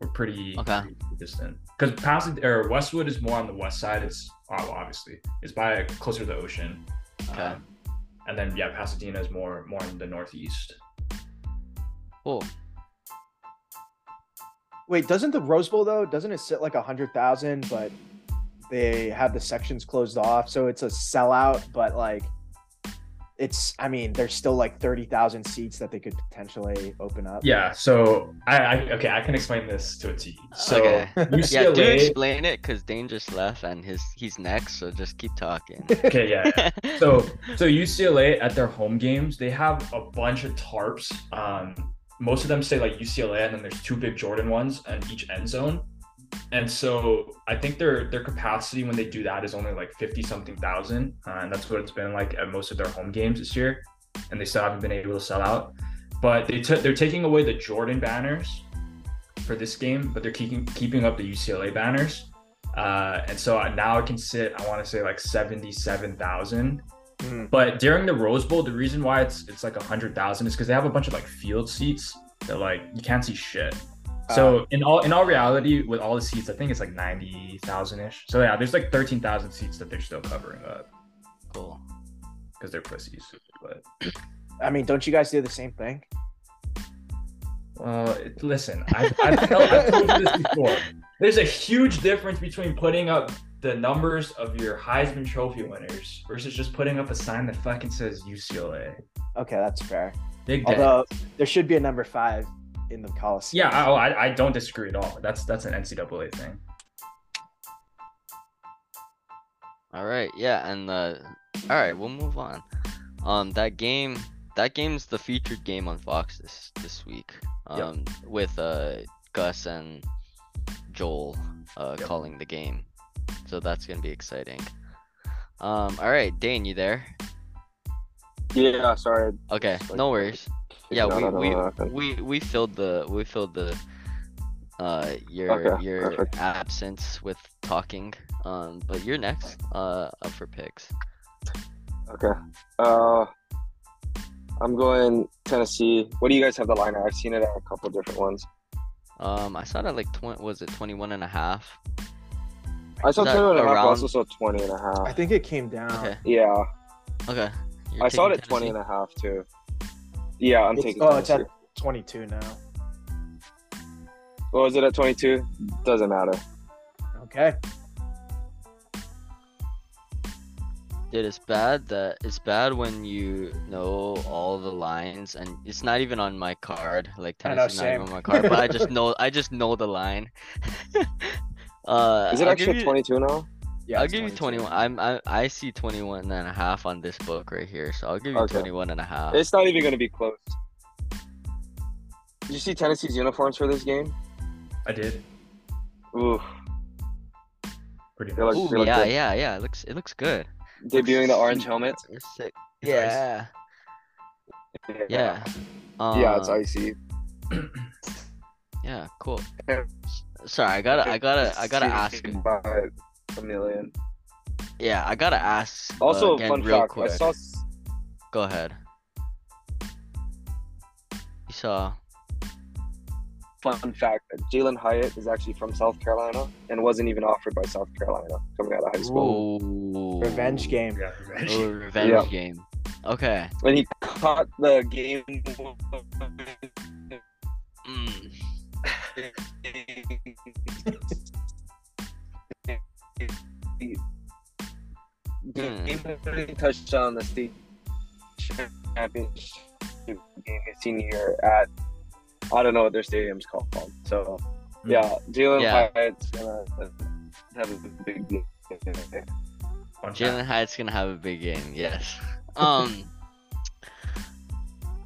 We're pretty, Okay. pretty distant. Because Pasadena or Westwood is more on the west side. It's oh, well, obviously it's by closer to the ocean. Okay. Um, and then yeah, Pasadena is more more in the northeast. Cool. Wait, doesn't the Rose Bowl though? Doesn't it sit like a hundred thousand, but they have the sections closed off, so it's a sellout. But like, it's I mean, there's still like thirty thousand seats that they could potentially open up. Yeah. So I, I okay, I can explain this to a T. So Okay. Yeah, do UCLA. explain it, cause Dane just left and his he's next, so just keep talking. okay, yeah. yeah. so so UCLA at their home games, they have a bunch of tarps. Um, most of them say like UCLA, and then there's two big Jordan ones on each end zone. And so I think their their capacity when they do that is only like fifty something thousand, uh, and that's what it's been like at most of their home games this year, and they still haven't been able to sell out. But they took they're taking away the Jordan banners for this game, but they're keeping keeping up the UCLA banners, uh, and so now it can sit I want to say like seventy seven thousand. Mm. But during the Rose Bowl, the reason why it's it's like a hundred thousand is because they have a bunch of like field seats that like you can't see shit. So um, in all in all reality, with all the seats, I think it's like ninety thousand ish. So yeah, there's like thirteen thousand seats that they're still covering up Cool. because they're pussies. But I mean, don't you guys do the same thing? well, it, listen, I've, I've, told, I've told you this before. There's a huge difference between putting up the numbers of your Heisman Trophy winners versus just putting up a sign that fucking says UCLA. Okay, that's fair. Big day. Although there should be a number five in the Coliseum. Yeah, I, oh, I, I don't disagree at all. That's that's an NCAA thing. All right, yeah, and uh, all right, we'll move on. Um, that game, that game's the featured game on Fox this this week. Yep. Um, with uh Gus and Joel uh Yep. calling the game, so that's gonna be exciting. Um, all right, Dane, you there? Yeah, sorry. Okay, Like, no worries. Yeah, we we we we filled the we filled the uh your Okay, your perfect. absence with talking. Um, but you're next uh up for picks. Okay. Uh, I'm going Tennessee. What do you guys have the line at? I've seen it at a couple different ones. Um, I saw that like 20, was it 21 and a half? I saw 21 and a half. I also saw 20 and a half. I think it came down. Okay, Yeah, okay. You're I saw it taking at 20 and a half too. Yeah, I'm It's- taking oh, it's at 22 now. What was it at 22? Doesn't matter. Okay. Dude, it's bad that it's bad when you know all the lines and it's not even on my card. Like I Tennessee's not even on my card, but I just know I just know the line. uh, Is it I'll actually you- 22 now? Yeah. I'll it's give you 21. I'm I, I see 21 and a half on this book right here, so I'll give you Okay. 21 and a half. It's not even going to be close. Did you see Tennessee's uniforms for this game? I did Ooh, pretty They're Ooh, feel yeah, that- yeah, yeah. It looks it looks good. debuting the orange helmets. It's sick. It's ice. Yeah. Yeah. Yeah, it's Um, icy. Yeah, cool. Sorry, I gotta, I gotta, I gotta ask. By a million. Yeah, I gotta ask. uh, Also, again, fun real fact. quick. I saw Go ahead. You saw. fun fact Jalin Hyatt is actually from South Carolina and wasn't even offered by South Carolina coming out of high school. Ooh. Revenge game. Yeah, revenge. Ooh, revenge Yeah. game. Okay. When he caught the game. Mm. Hmm. touched on the state championship game his senior year at I don't know what their stadium's called. So Hmm. yeah, Jalin Yeah. Hyatt's gonna have a big game. Jalin Hyatt's gonna have a big game. Yes. Um.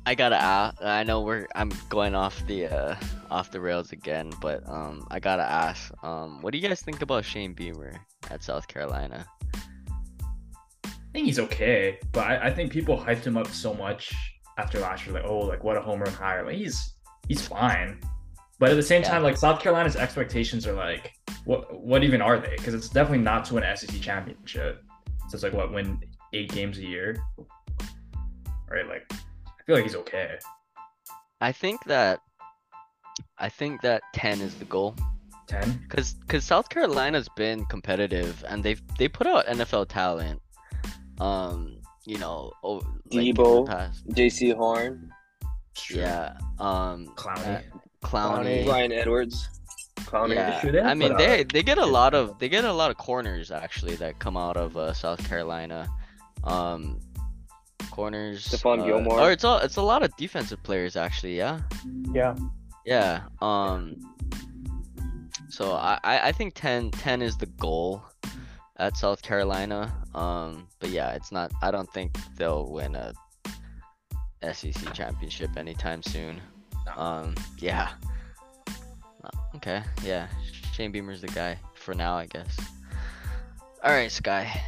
I gotta ask. I know we're. I'm going off the uh off the rails again, but um, I gotta ask. Um, what do you guys think about Shane Beamer at South Carolina? I think he's okay, but I, I think people hyped him up so much after last year, like, oh, like what a home run hire. Like he's he's fine, but at the same Yeah. time, like South Carolina's expectations are like, what what even are they? Because it's definitely not to an SEC championship. So it's like what win eight games a year, right? Like I feel like he's okay. I think that. I think that ten is the goal. Ten. Cause, cause South Carolina's been competitive and they've they put out NFL talent. Um, you know, oh, like, Deebo. past. Jaycee Horn, Yeah. Um, Clowney. uh, Clowney. Ryan Edwards, Clowney. Yeah. I mean they out they get a lot of they get a lot of corners actually that come out of uh, South Carolina. Um, corners. Stephon uh, Gilmore. Or it's all it's a lot of defensive players actually. Yeah. Yeah. Yeah. Um. So I I I think 10, 10 is the goal at South Carolina. Um. But yeah, it's not. I don't think they'll win a SEC championship anytime soon. Um. Yeah. Uh, Okay. Yeah. Shane Beamer's the guy for now, I guess. All right, Sky.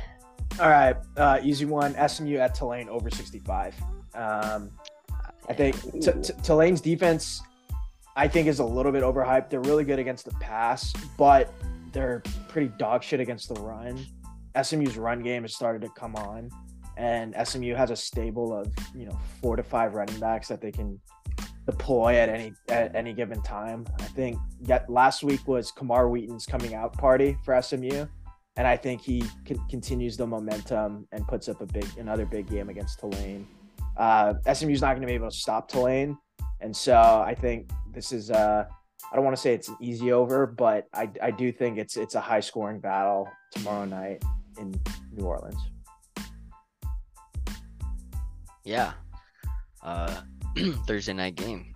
All right, uh, easy one. SMU at Tulane over 65. Um, I think T- T- Tulane's defense, I think, is a little bit overhyped. They're really good against the pass, but they're pretty dog shit against the run. SMU's run game has started to come on, and SMU has a stable of you know four to five running backs that they can deploy at any at any given time. I think yet last week was Camar Wheaton's coming out party for SMU, and I think he c- continues the momentum and puts up a big another big game against Tulane. Uh, SMU's not going to be able to stop Tulane, and so I think this is uh, I don't want to say it's an easy over, but I, I do think it's it's a high scoring battle tomorrow night in New Orleans. Yeah. Uh, Thursday night game,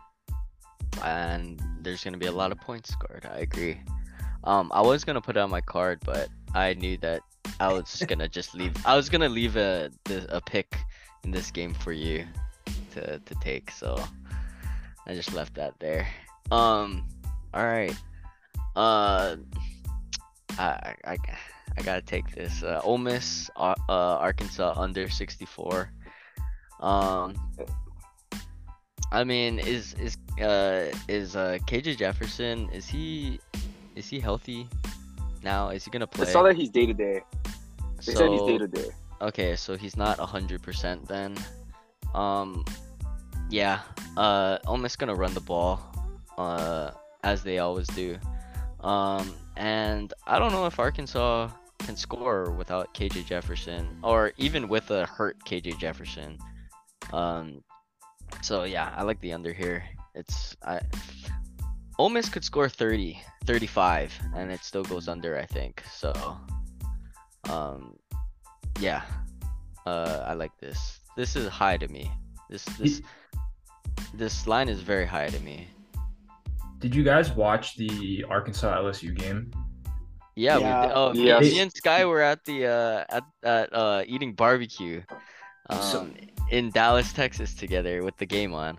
and there's gonna be a lot of points scored. I agree. Um, I was gonna put it on my card, but I knew that I was gonna just leave. I was gonna leave a a pick in this game for you to to take, so I just left that there. Um, all right. Uh, I I I gotta take this. Uh, Ole Miss, uh, Arkansas under 64. Um, I mean, is is uh is uh KJ Jefferson is he is he healthy now? Is he gonna play? I saw that he's day to day. They said he's day to day. Okay, so he's not hundred percent then. Um, yeah. Uh, Ole Miss gonna run the ball, uh, as they always do. Um, and I don't know if Arkansas can score without KJ Jefferson, or even with a hurt KJ Jefferson. Um, so yeah, I like the under here. It's I. Ole Miss could score 30, 35, and it still goes under, I think. So, um, yeah, uh, I like this. This is high to me. This this this line is very high to me. Did you guys watch the Arkansas LSU game? Yeah, Yeah. we. Oh, me- Yes. me and Sky were at the uh at at uh eating barbecue, um, So- in Dallas, Texas, together with the game on.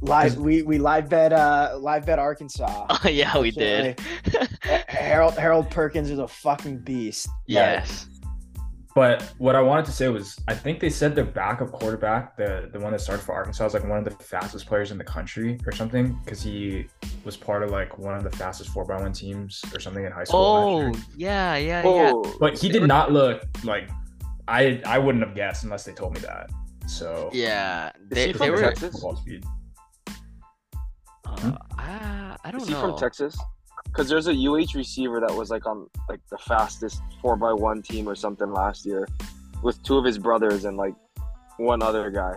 Live, we we live bet uh live bet Arkansas. Oh yeah, we did. Harold Harold Perkins is a fucking beast. yes. But what I wanted to say was, I think they said their backup quarterback, the the one that started for Arkansas, was like one of the fastest players in the country or something, because he was part of like one of the fastest four by one teams or something in high school. Oh last year. yeah, yeah, yeah. Oh, but he did not look like I I wouldn't have guessed unless they told me that. So Yeah, they, he they were. Texas? football speed. Uh, I, I don't is he know. from Texas? Because there's a UH receiver that was like on like the fastest four by one team or something last year, with two of his brothers and like one other guy.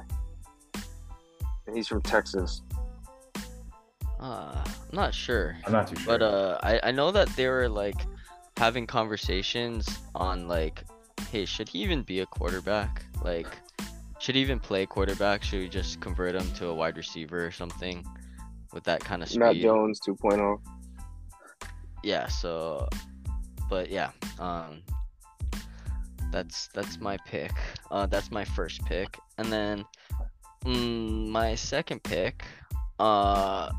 And he's from Texas. Uh, I'm not sure. I'm not too sure. But uh, I, I know that they were like having conversations on like, hey, should he even be a quarterback? Like, should he even play quarterback? Should we just convert him to a wide receiver or something with that kind of speed? Matt Jones oh. 2.0. Yeah. So, but yeah. Um, that's that's my pick. Uh, that's my first pick, and then mm, my second pick. Uh,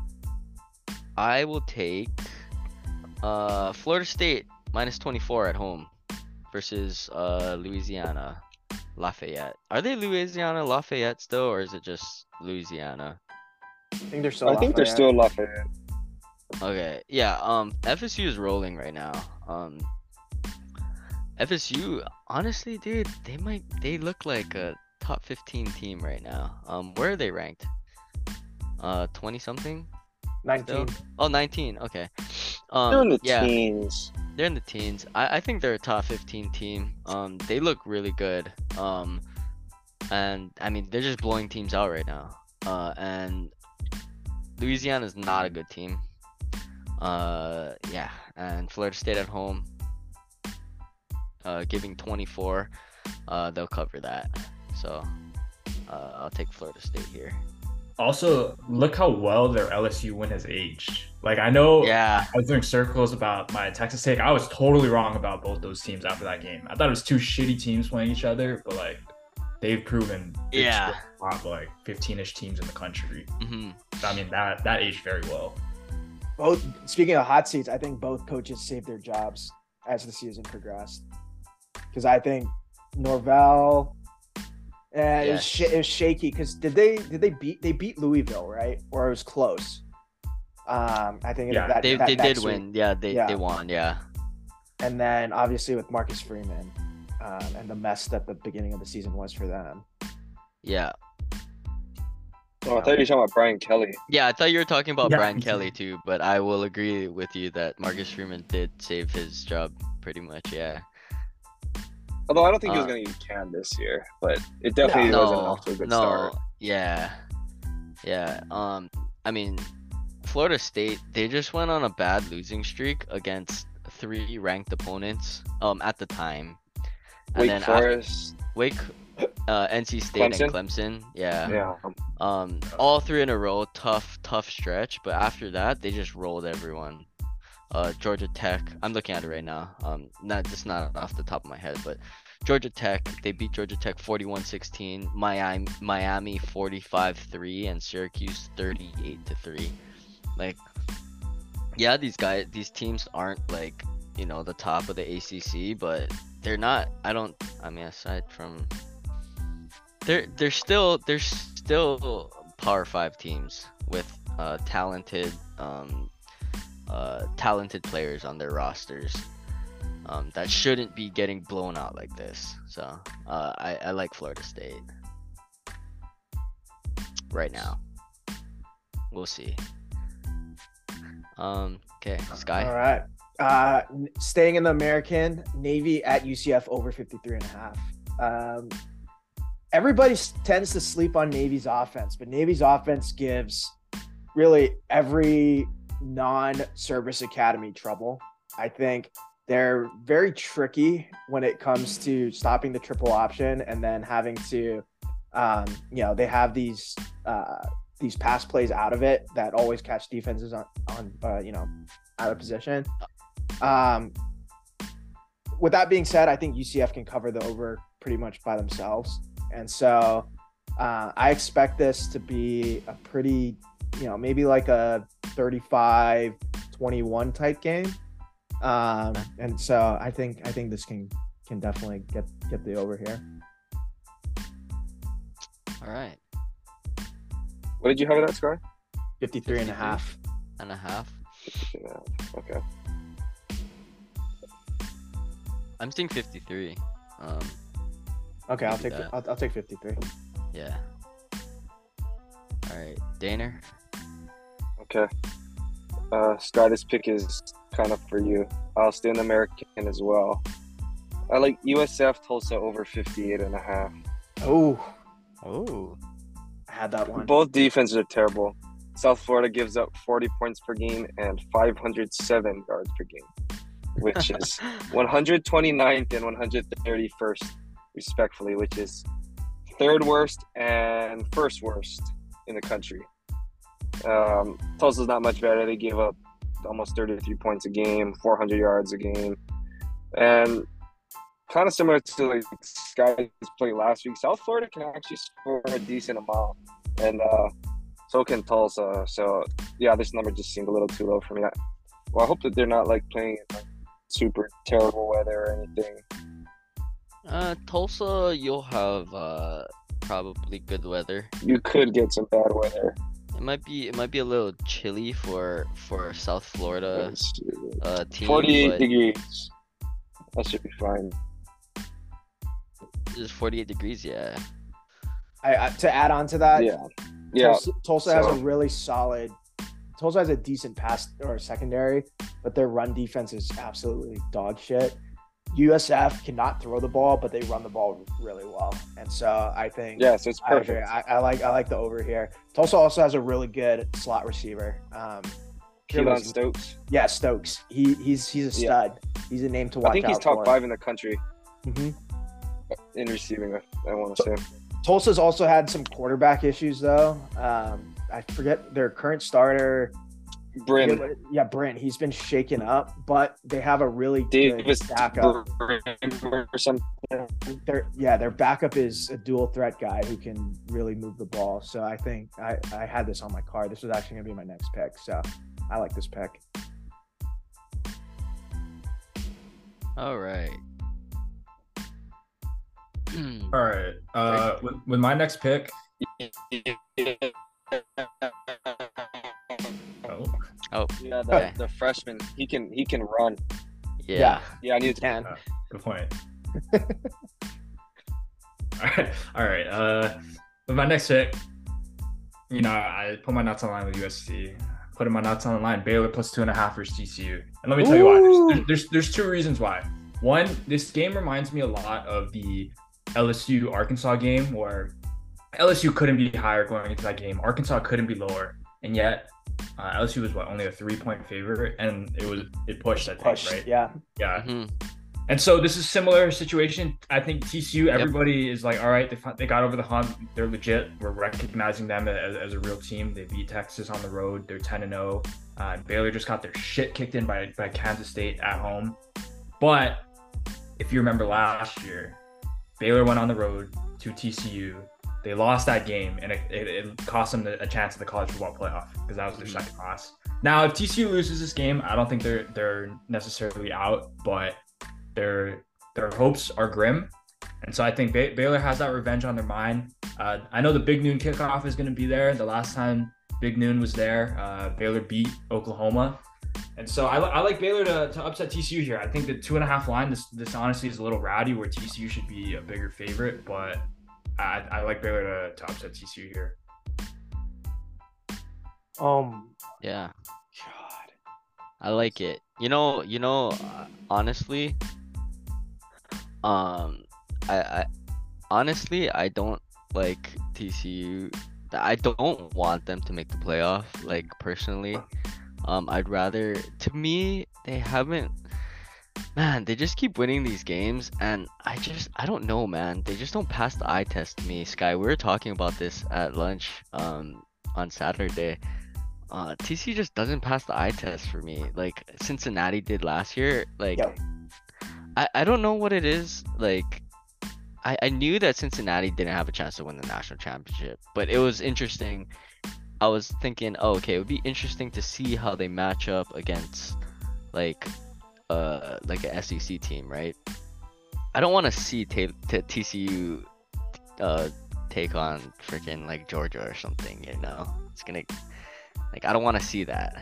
I will take uh Florida State minus 24 at home versus uh Louisiana Lafayette. Are they Louisiana Lafayette still or is it just Louisiana? I think they're still. I think they're still Lafayette. Okay. Yeah, um FSU is rolling right now. Um FSU honestly dude, they might they look like a top 15 team right now. Um where are they ranked? Uh 20 something? nineteen. Oh, 19. Okay. They're in Um the yeah. teens. They're in the teens. I, I think they're a top 15 team. Um, they look really good. Um, and I mean they're just blowing teams out right now. Uh, and Louisiana is not a good team. Uh, yeah, and Florida State at home. Uh, giving 24. Uh, they'll cover that. So, uh, I'll take Florida State here. also, look how well their LSU win has aged. Like I know Yeah. I was doing circles about my Texas take. I was totally wrong about both those teams after that game. I thought it was two shitty teams playing each other, but like they've proven Yeah. top like 15ish teams in the country. hmm I mean that that aged very well. Both speaking of hot seats, I think both coaches saved their jobs as the season progressed. Because I think Norvell, eh, it, was sh- Yes. it was shaky. Because did they did they beat they beat Louisville right or it was close? Um, I think Yeah, that, They, that they next did week. win. Yeah, they, Yeah. they won. Yeah. and then obviously with Marcus Freeman um, and the mess that the beginning of the season was for them. Yeah. Oh, I thought you were talking about Brian Kelly. Yeah, I thought you were talking about Yeah, Brian. Kelly too, but I will agree with you that Marcus Freeman did save his job pretty much. Yeah. Although I don't think he was Uh, going to get canned this year, but it definitely wasn't off to a good no, start. yeah, yeah. Um, I mean, Florida State they just went on a bad losing streak against three ranked opponents. Um, at the time, and Wake then after, Forest, Wake, uh, NC State and Clemson. Yeah. yeah. Um, all three in a row, tough, tough stretch. But after that, they just rolled everyone. Uh, Georgia Tech. I'm looking at it right now. Um, not just not off the top of my head, but Georgia Tech. They beat Georgia Tech 41-16. Miami, Miami 45-3, and Syracuse 38-3. Like, yeah, these guys, these teams aren't like you know the top of the ACC, but they're not. I don't. I mean, aside from they're they're still they're still power five teams with uh talented um uh talented players on their rosters um that shouldn't be getting blown out like this so uh i i like florida state right now we'll see um okay sky All right. Uh, staying in the American Navy at UCF over 53 and a half. Um, everybody tends to sleep on Navy's offense, but Navy's offense gives really every non-service academy trouble. I think they're very tricky when it comes to stopping the triple option and then having to, um, you know, they have these uh, these pass plays out of it that always catch defenses on on uh, you know out of position. Um, with that being said, I think UCF can cover the over pretty much by themselves, and so uh, I expect this to be a pretty, you know, maybe like a 35-21 type game. Um, and so I think I think this can can definitely get get the over here. all right What did you have in that score? 53 and a half. and a half Okay. i'm seeing 53 um Okay, I'll take that. I'll, I'll take 53. yeah all right Daner. Okay. Uh, Sky, this pick is kind of for you. I'll stay in American as well. I like USF Tulsa over 58 and a half. Oh, oh I had that one. Both defenses are terrible. South Florida gives up 40 points per game and 507 yards per game, which is 129th and 131st, respectfully, which is third worst and first worst in the country. Um, Tulsa's not much better. They gave up almost 33 points a game, 400 yards a game, and kind of similar to like Sky's play last week. South Florida can actually score a decent amount, and uh, so can Tulsa. So yeah, this number just seemed a little too low for me. I, well, I hope that they're not like playing in like, super terrible weather or anything. Uh, Tulsa, you'll have uh probably good weather. You could get some bad weather. It might be it might be a little chilly for for South Florida uh team, 48 but degrees. That should be fine. it's 48 degrees. Yeah. I, I, to add on to that, yeah, yeah. Tulsa, Tulsa has a really solid. Tulsa has a decent pass or secondary, but their run defense is absolutely dog shit. USF cannot throw the ball, but they run the ball really well, and so I think yes, it's I, perfect. I, I like I like the over here. Tulsa also has a really good slot receiver. Um, Keylon Stokes. yeah, Stokes. He he's he's a Yeah. stud. He's a name to watch I think he's top for. five in the country Mhm. in receiving. I want to say. Tulsa's also had some quarterback issues though. Um, I forget their current starter. Brin Yeah, Brent. He's been shaken up, but they have a really Davis good backup. Or something. Their yeah, their backup is a dual threat guy who can really move the ball. So I think I, I had this on my card. This was actually gonna be my next pick. So I like this pick. All right. All right. Uh, with, with my next pick. Oh, Yeah, Okay. the, the freshman, he can he can run. yeah. Yeah, I need to. Can good point. all right. All right. Uh, with my next pick, you know, I put my nuts on line with USC. Putting my nuts on the line, Baylor plus two and a half versus TCU. And let me tell you why. There's, there's, there's, there's two reasons why. One, this game reminds me a lot of the LSU Arkansas game where LSU couldn't be higher going into that game. Arkansas couldn't be lower. And yet, uh, LSU was what, only a three point favorite. And it was, it pushed, I think, push. right? Yeah. Yeah. Mhm. And so this is similar situation. I think TCU, everybody is like, all right, they, fi- they got over the hump. They're legit. We're recognizing them as, as a real team. They beat Texas on the road. They're 10 and 0. Uh, Baylor just got their shit kicked in by, by Kansas State at home. But if you remember last year, Baylor went on the road to TCU. They lost that game, and it, it, it cost them a chance at the college football playoff because that was their second loss. Now, if TCU loses this game, I don't think they're they're necessarily out, but their their hopes are grim, and so I think Bay- Baylor has that revenge on their mind. Uh, I know the Big Noon kickoff is going to be there. The last time Big Noon was there, uh, Baylor beat Oklahoma, and so I, I like Baylor to, to upset TCU here. I think the two and a half line, this this honestly is a little rowdy, where TCU should be a bigger favorite, but I, I like Baylor to, to upset TCU here. Um. Yeah. God. I like it. You know, you know, uh, honestly, um, I, I honestly I don't like TCU. I don't want them to make the playoff. Like personally, um, I'd rather. To me, they haven't. Man, they just keep winning these games, and I just I don't know, man. They just don't pass the eye test to me. Sky, we were talking about this at lunch, um, on Saturday uh TC just doesn't pass the eye test for me like Cincinnati did last year like. I I don't know what it is like I I knew that Cincinnati didn't have a chance to win the national championship but it was interesting I was thinking oh okay it would be interesting to see how they match up against like uh like a SEC team right I don't want to see ta- t- TCU uh take on freaking like Georgia or something you know it's gonna like I don't want to see that.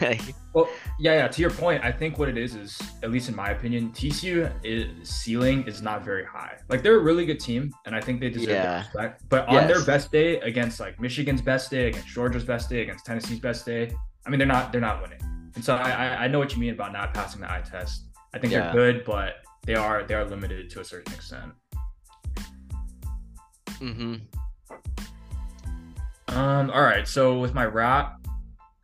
Well, yeah, yeah. To your point, I think what it is is, at least in my opinion, TCU is, ceiling is not very high. Like they're a really good team, and I think they deserve Yeah. respect. But on their best day, against like Michigan's best day, against Georgia's best day, against Tennessee's best day, I mean they're not they're not winning. And so I I, know what you mean about not passing the eye test. I think Yeah. they're good, but they are they are limited to a certain extent. mm-hmm. Um, all right. So with my wrap,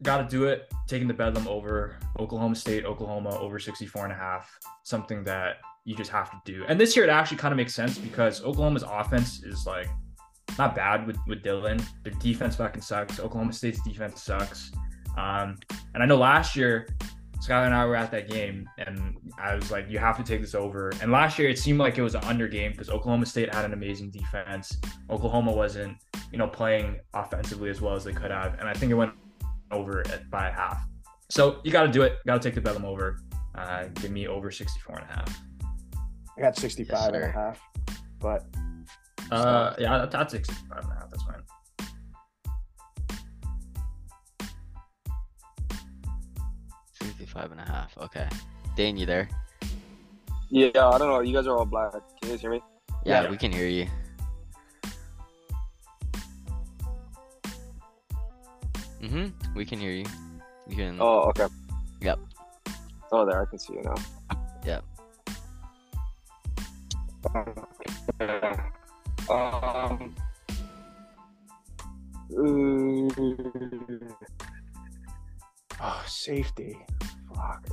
gotta do it. Taking the Bedlam over Oklahoma State, Oklahoma over 64 and a half. Something that you just have to do. And this year it actually kind of makes sense because Oklahoma's offense is like not bad with, with Dillon. Their defense fucking sucks. Oklahoma State's defense sucks. Um, and I know last year Skylar and I were at that game, and I was like, "You have to take this over." And last year, it seemed like it was an under game because Oklahoma State had an amazing defense. Oklahoma wasn't, you know, playing offensively as well as they could have, and I think it went over at, by a half. So you got to do it. Got to take the Bedlam over. Uh, give me over 64 and a half. I got 65 and a half. But Uh, yeah, that- that's 65 and a half. That's fine. Sixty-five and a half. Okay. Dane, you there? Yeah, I don't know. You guys are all black. Can you guys hear me? Yeah, Yeah. we can hear you. Mm-hmm. We can hear you. You can. Oh, okay. Yep. Oh, there. I can see you now. Yep. Um. uh, oh, safety. Fuck.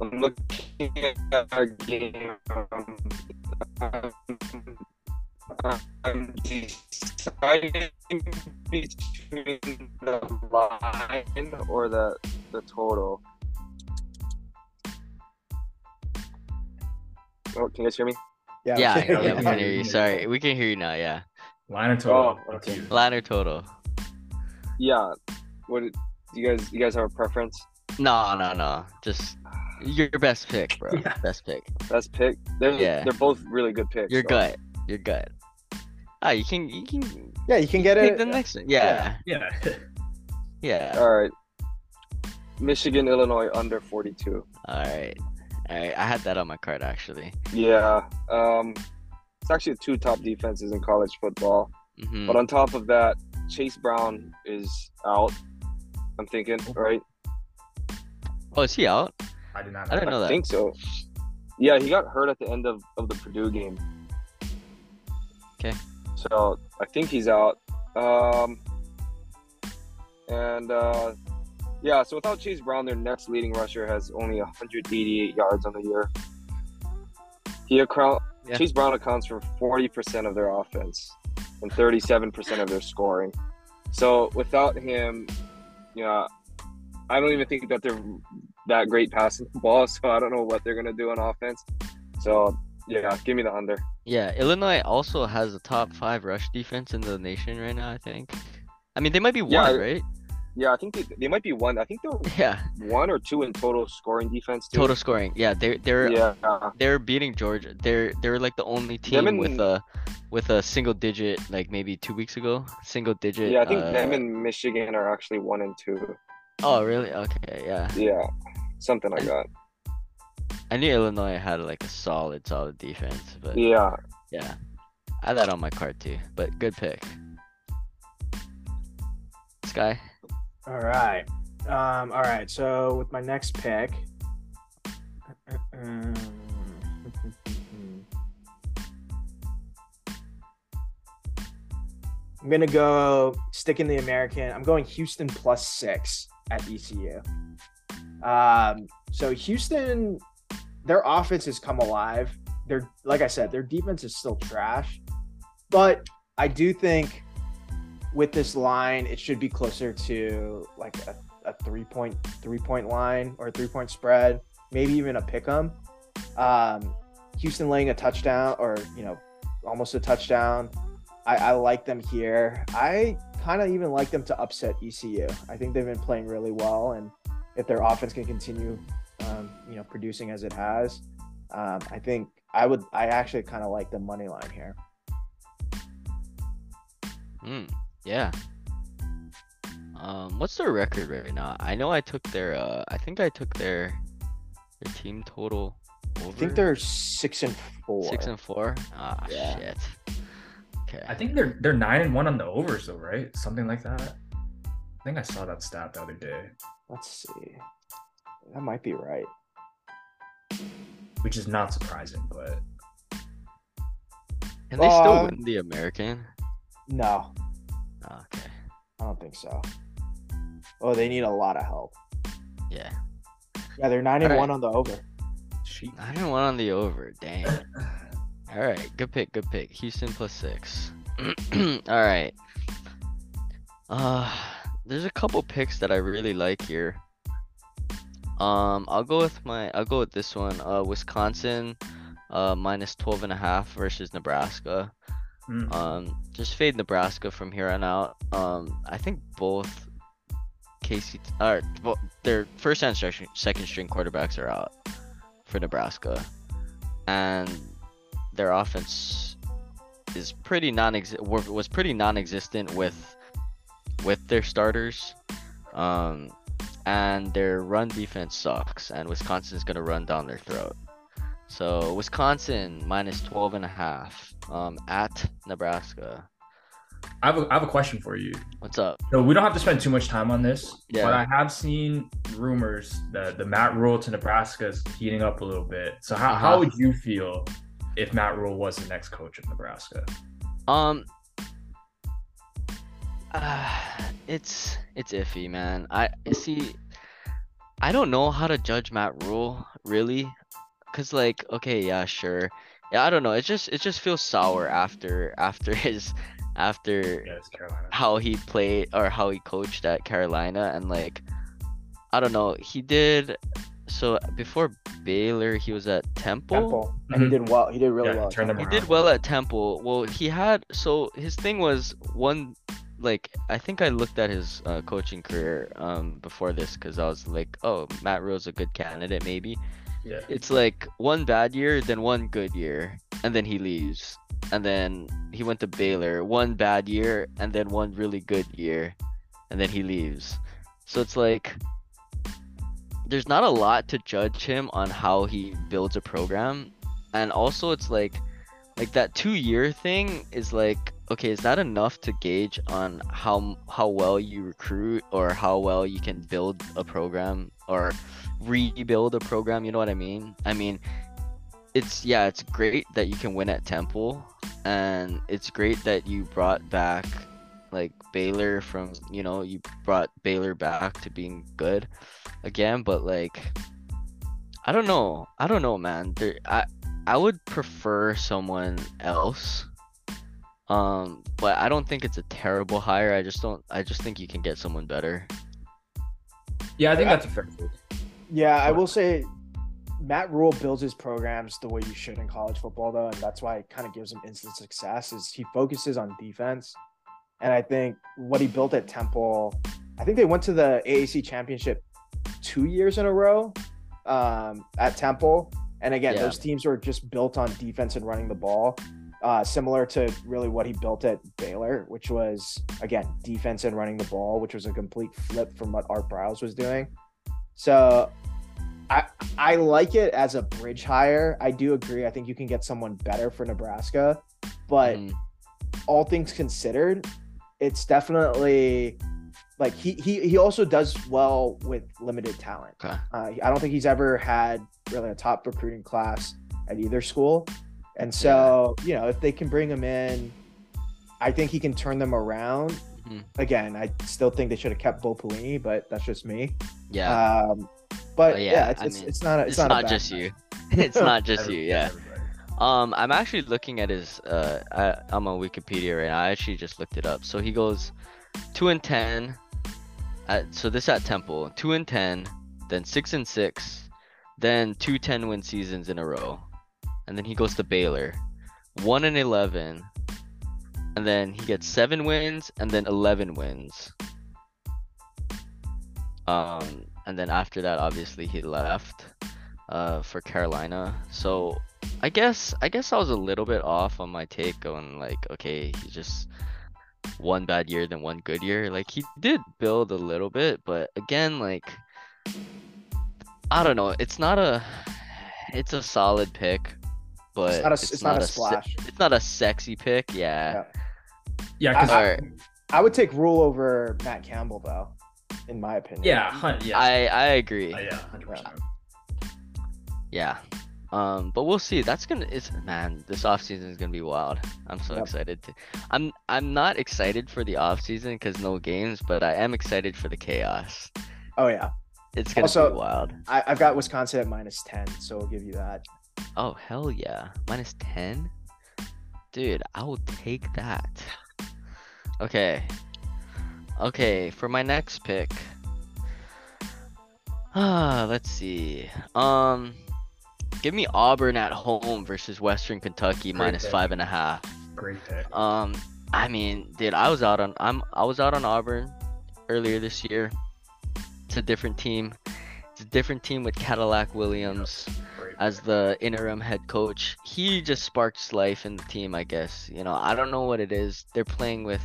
I'm looking at our game. Um, I'm deciding between the line or the the total. Oh, can you guys hear me? Yeah. yeah, okay. yeah, we can hear you. Sorry, we can hear you now. Yeah. Line or total? Oh, okay. Line or total? Yeah. What? Do you guys you guys have a preference? No, no, no. Just your best pick, bro. Yeah. Best pick. Best pick. They're Yeah. they're both really good picks. Your so- gut. Your gut. Ah, you can you can Yeah, you can get it. the next one. Yeah. Yeah. Yeah. All right. Michigan, Illinois under 42. All right. All right. I had that on my card actually. Yeah. Um, it's actually two top defenses in college football. hmm But on top of that, Chase Brown is out. I'm thinking, right? Oh, is he out? I did not know. I didn't know that. I think so. Yeah, he got hurt at the end of, of the Purdue game. Okay. So I think he's out. Um, and uh, yeah, so without Chase Brown, their next leading rusher has only 188 yards on the year. He account Yeah. Chase Brown accounts for 40% of their offense and 37% of their scoring. So without him, yeah, I don't even think that they're that great passing the ball. So I don't know what they're gonna do on offense. So yeah, give me the under. Yeah, Illinois also has the top five rush defense in the nation right now. I think. I mean, they might be one, I- right? Yeah, I think they, they might be one. I think they're Yeah. one or two in total scoring defense. Too. Total scoring. Yeah, they're they're Yeah, they're beating Georgia. They're they're like the only team with a with a single digit, like maybe two weeks ago, single digit. yeah. I think uh, them and Michigan are actually one and two. Oh, really? Okay, yeah. Yeah, something like that. I knew Illinois had like a solid, solid defense, but Yeah. yeah, I had that on my card too. But good pick. Sky. All right. Um, all right. So with my next pick. um, I'm gonna go stick in the American. I'm going Houston plus six at ECU. Um, so Houston, their offense has come alive. They're like I said, their defense is still trash, but I do think with this line, it should be closer to like a, a three point three point line or three point spread, maybe even a pick 'em. Um, Houston laying a touchdown or you know almost a touchdown. I, I like them here. I kind of even like them to upset ECU. I think they've been playing really well, and if their offense can continue, um, you know, producing as it has, um, I think I would. I actually kind of like the money line here. Hmm. Yeah. Um, what's their record right now? I know I took their. Uh, I think I took their their team total. Over. I think they're six and four. six and four. Ah, Yeah. shit. Okay. I think they're they're nine and one on the overs though, right? Something like that. I think I saw that stat the other day, Let's see. That might be right. which is not surprising, but Can they still Uh, win the American? No, okay. I don't think so. Oh, they need a lot of help. Yeah. Yeah, they're nine and All right. one on the over. sheet. I didn't want on the over. Dang. All right. Good pick. Good pick. Houston plus six. All right. Uh, there's a couple picks that I really like here. Um, I'll go with my. I'll go with this one. Uh, Wisconsin, uh, minus 12 and a half versus Nebraska. Mm. Um, just fade Nebraska from here on out. Um, I think both Casey, or bo- their first and second string quarterbacks are out for Nebraska, and their offense is pretty non was pretty non-existent with with their starters. Um, and their run defense sucks, and Wisconsin's gonna run down their throat. So Wisconsin minus 12 and a half um, at Nebraska. I have a, I have a question for you. What's up? No, we don't have to spend too much time on this, Yeah. but I have seen rumors that the Matt Rhule to Nebraska is heating up a little bit. So how, Uh-huh. how would you feel if Matt Rhule was the next coach of Nebraska? Um, uh, it's it's iffy, man. I see. I don't know how to judge Matt Rhule really, cause like, okay, yeah, sure, yeah, I don't know. It just it just feels sour after after his after Yeah, how he played or how he coached at Carolina and like I don't know he did so before Baylor he was at Temple, Temple, and he Mhm. did well. He did really Yeah, well. at turn them he Temple. did well at Temple well he had so his thing was one like I think I looked at his uh, coaching career um before this because I was like, oh, Matt Rhule's a good candidate maybe. Yeah. It's like one bad year, then one good year, and then he leaves, and then he went to Baylor, one bad year, and then one really good year, and then he leaves. So it's like there's not a lot to judge him on how he builds a program, and also it's like like that two year thing is like okay is that enough to gauge on how how well you recruit or how well you can build a program or rebuild a program? You know what i mean? I mean it's yeah it's great that you can win at temple and it's great that you brought back like baylor from you know you brought baylor back to being good again but like i don't know i don't know man there i I would prefer someone else. Um, but I don't think it's a terrible hire. I just don't. I just think you can get someone better. Yeah, I think that's a fair take. Yeah, I will say Matt Rhule builds his programs the way you should in college football, though, and that's why it kind of gives him instant success. Is he focuses on defense, and I think what he built at Temple, I think they went to the AAC championship two years in a row um, at Temple, and again, Yeah. those teams were just built on defense and running the ball. Uh, similar to really what he built at Baylor, which was again defense and running the ball, which was a complete flip from what Art Briles was doing. So I I like it as a bridge hire. I do agree. I think you can get someone better for Nebraska, but Mhm. all things considered, it's definitely like he he he also does well with limited talent. Okay. Uh, I don't think he's ever had really a top recruiting class at either school, and so you know if they can bring him in, I think he can turn them around. Mhm. Again, I still think they should have kept Bo Pelini, but that's just me. Yeah. Um, but Uh, yeah, yeah, it's, I it's, mean, it's not a- it's, it's, not, not just hire. you. it's not just you. Yeah. Um, I'm actually looking at his. Uh, I, I'm on Wikipedia right now. I actually just looked it up. So he goes two and ten. At so this at Temple, two and ten, then six and six, then two 10 win seasons in a row, and then he goes to Baylor, one and eleven, and then he gets seven wins and then eleven wins. Um, and then after that, obviously he left, uh, for Carolina. So I guess I guess I was a little bit off on my take on like okay he's just one bad year then one good year like he did build a little bit but again like I don't know it's not a it's a solid pick but It's not a, it's not a se- splash. it's not a sexy pick yeah, Yeah, 'cause- I- Alright. I would take Rhule over Matt Campbell though, in my opinion. yeah, hun- yeah, I I agree Uh, yeah, hundred percent. yeah um but we'll see. That's gonna it's man this off season is gonna be wild. I'm so Yep. excited to i'm i'm not excited for the off season because no games but i am excited for the chaos. Oh yeah. it's gonna Also- be wild. I, I've got Wisconsin at minus ten, so we'll give you that. oh hell yeah. Minus 10 dude i will take that. Okay. Okay for my next pick. Ah let's see. Um give me auburn at home versus western kentucky minus five and a half Great pick. um i mean dude i was out on i'm i was out on auburn earlier this year it's a different team it's a different team with cadillac williams as the interim head coach. He just sparks life in the team, I guess. You know, I don't know what it is. They're playing with,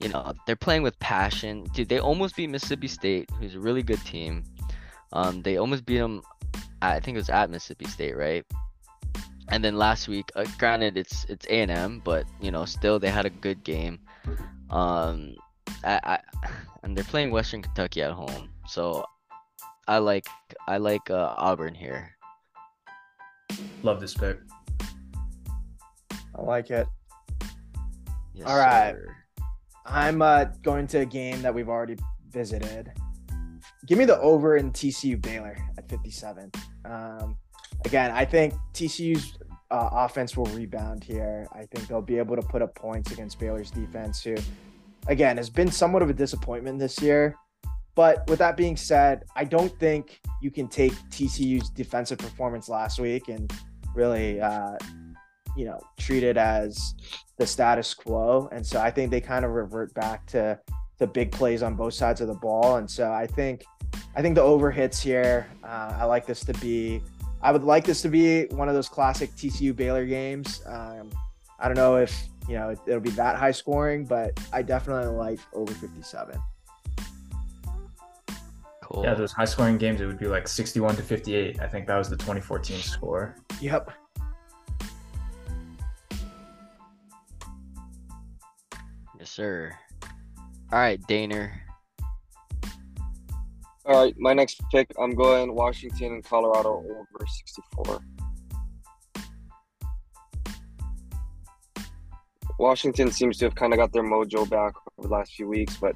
you know, they're playing with passion. Dude, they almost beat Mississippi State, who's a really good team. Um, they almost beat them. I think it was at Mississippi State, right? And then last week, uh, granted, it's it's A and M, but you know, still they had a good game. Um, I, I and they're playing Western Kentucky at home, so I like I like uh, Auburn here. Love this pick. I like it. Yes, All right. sir. I'm uh, going to a game that we've already visited. Give me the over in TCU Baylor at 57. Um, again, I think TCU's uh, offense will rebound here. I think they'll be able to put up points against Baylor's defense, who, again, has been somewhat of a disappointment this year. But with that being said, I don't think you can take TCU's defensive performance last week and really uh, you know, treat it as the status quo. And so I think they kind of revert back to the big plays on both sides of the ball. And so I think I think the over hits here. Uh, I like this to be. I would like this to be one of those classic TCU Baylor games. Um, I don't know if you know it, it'll be that high scoring, but I definitely like over 57. Cool. Yeah, those high scoring games, it would be like 61 to 58. I think that was the 2014 score. Yep. Yes, sir. All right, Daner. All right, my next pick, I'm going Washington and Colorado over 64. Washington seems to have kind of got their mojo back over the last few weeks, but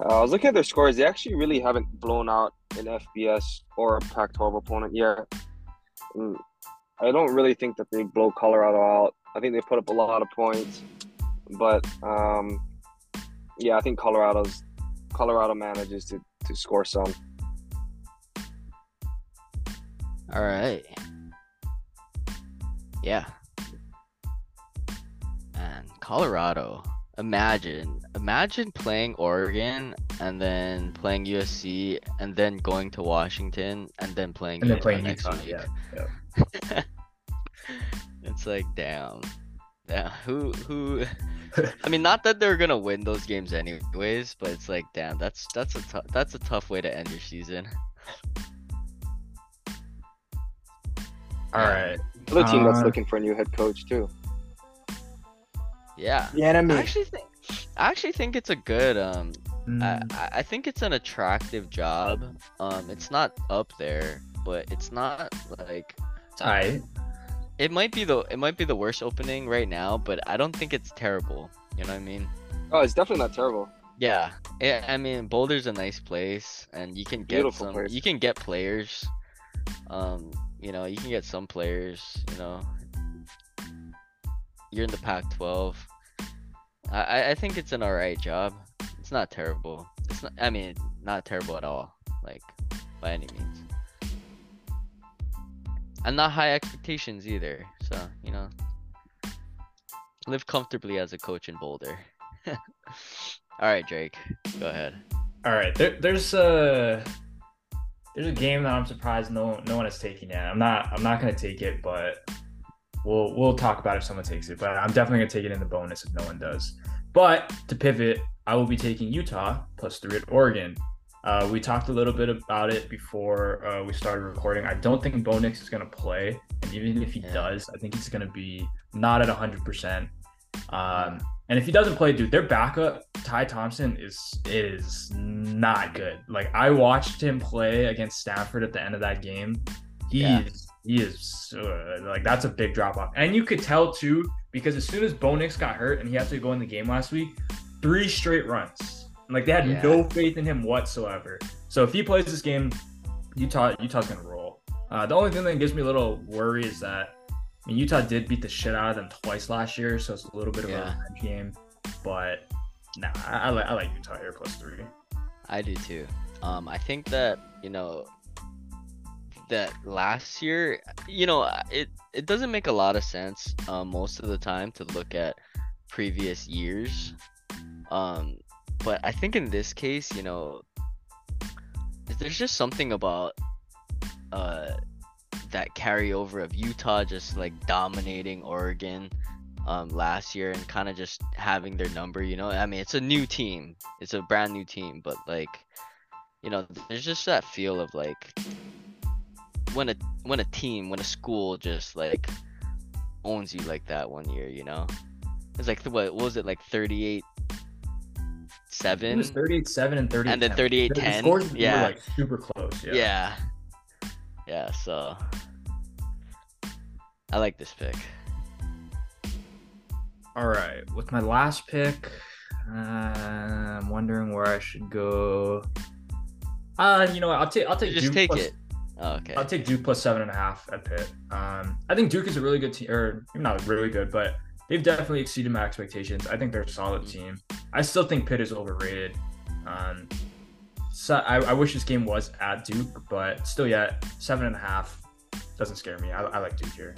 uh, I was looking at their scores. They actually really haven't blown out an FBS or a Pac-12 opponent yet. And I don't really think that they blow Colorado out. I think they put up a lot of points, but um, yeah, I think Colorado's Colorado manages to to score some. All right. Yeah. Man, Colorado. Imagine, imagine playing Oregon and then playing USC and then going to Washington and then playing And then Utah playing next Utah. week. Yeah. it's like damn. Yeah, who who I mean not that they're gonna win those games anyways, but it's like damn, that's that's a tough that's a tough way to end your season. All right. Another team that's Uh, looking for a new head coach too. Yeah. The enemy. I actually think I actually think it's a good um I, Mm, I- I think it's an attractive job. Um it's not up there, but it's not like it's all right. It might be the it might be the worst opening right now, but I don't think it's terrible. You know what I mean? Oh, it's definitely not terrible. Yeah, yeah. I mean, Boulder's a nice place, and you can get Beautiful some. place. You can get players. Um, you know, you can get some players. You know, you're in the Pac-12. I I- I think it's an alright job. It's not terrible. It's not. I mean, not terrible at all. Like by any means. And not high expectations either. So you know, live comfortably as a coach in Boulder. All right, Drake, go ahead. All right. There, there's a there's a game that I'm surprised no no one is taking yet. I'm not I'm not gonna take it, but we'll we'll talk about if someone takes it. But I'm definitely gonna take it in the bonus if no one does. But to pivot, I will be taking Utah plus three at Oregon. Uh, we talked a little bit about it before uh, we started recording. I don't think Bo Nix is going to play, and even if he does, I think he's going to be not at 100%. Um, and if he doesn't play, dude, their backup Ty Thompson is is not good. Like I watched him play against Stanford at the end of that game. He Yeah. is he is uh, like that's a big drop off, and you could tell too because as soon as Bo Nix got hurt and he had to go in the game last week, three straight runs. Like they had Yeah. no faith in him whatsoever. So if he plays this game, Utah Utah's gonna roll. Uh, the only thing that gives me a little worry is that I mean, Utah did beat the shit out of them twice last year, so it's a little bit of Yeah. a revenge game. But nah, I, I like I like Utah here plus three. I do too. Um, I think that you know that last year, you know, it it doesn't make a lot of sense um, most of the time to look at previous years. Um, but I think in this case, you know, there's just something about uh that carryover of Utah just like dominating Oregon um last year and kind of just having their number, you know. I mean, it's a new team. It's a brand new team, but like you know, there's just that feel of like when a when a team, when a school just like owns you like that one year, you know. It's like what, what was it like 38 It was 38-7 and 38 And then 38-10, The scores were, yeah. like super close. Yeah. Yeah. Yeah, so I like this pick. All right. With my last pick, uh, I'm wondering where I should go. Uh, you know what? I'll take I'll take Just Duke take plus- it. Oh, okay. I'll take Duke plus seven and a half at Pitt. Um, I think Duke is a really good team, or not really good, but they've definitely exceeded my expectations. I think they're a solid Mhm. team. I still think Pitt is overrated. Um, so I, I wish this game was at Duke, but still, yet seven and a half doesn't scare me. I, I like Duke here.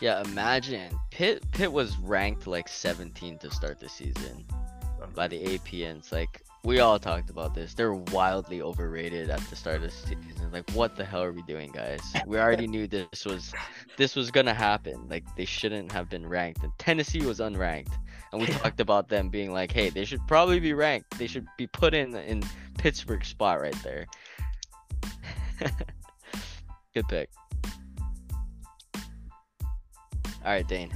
Yeah, imagine Pitt. Pitt was ranked like 17 to start the season by the APNs. Like we all talked about this. They're wildly overrated at the start of the season. Like, what the hell are we doing, guys? We already knew this was this was gonna happen. Like, they shouldn't have been ranked. And Tennessee was unranked, and we talked about them being like, hey, they should probably be ranked. They should be put in in Pittsburgh spot right there. Good pick. All right, Dane.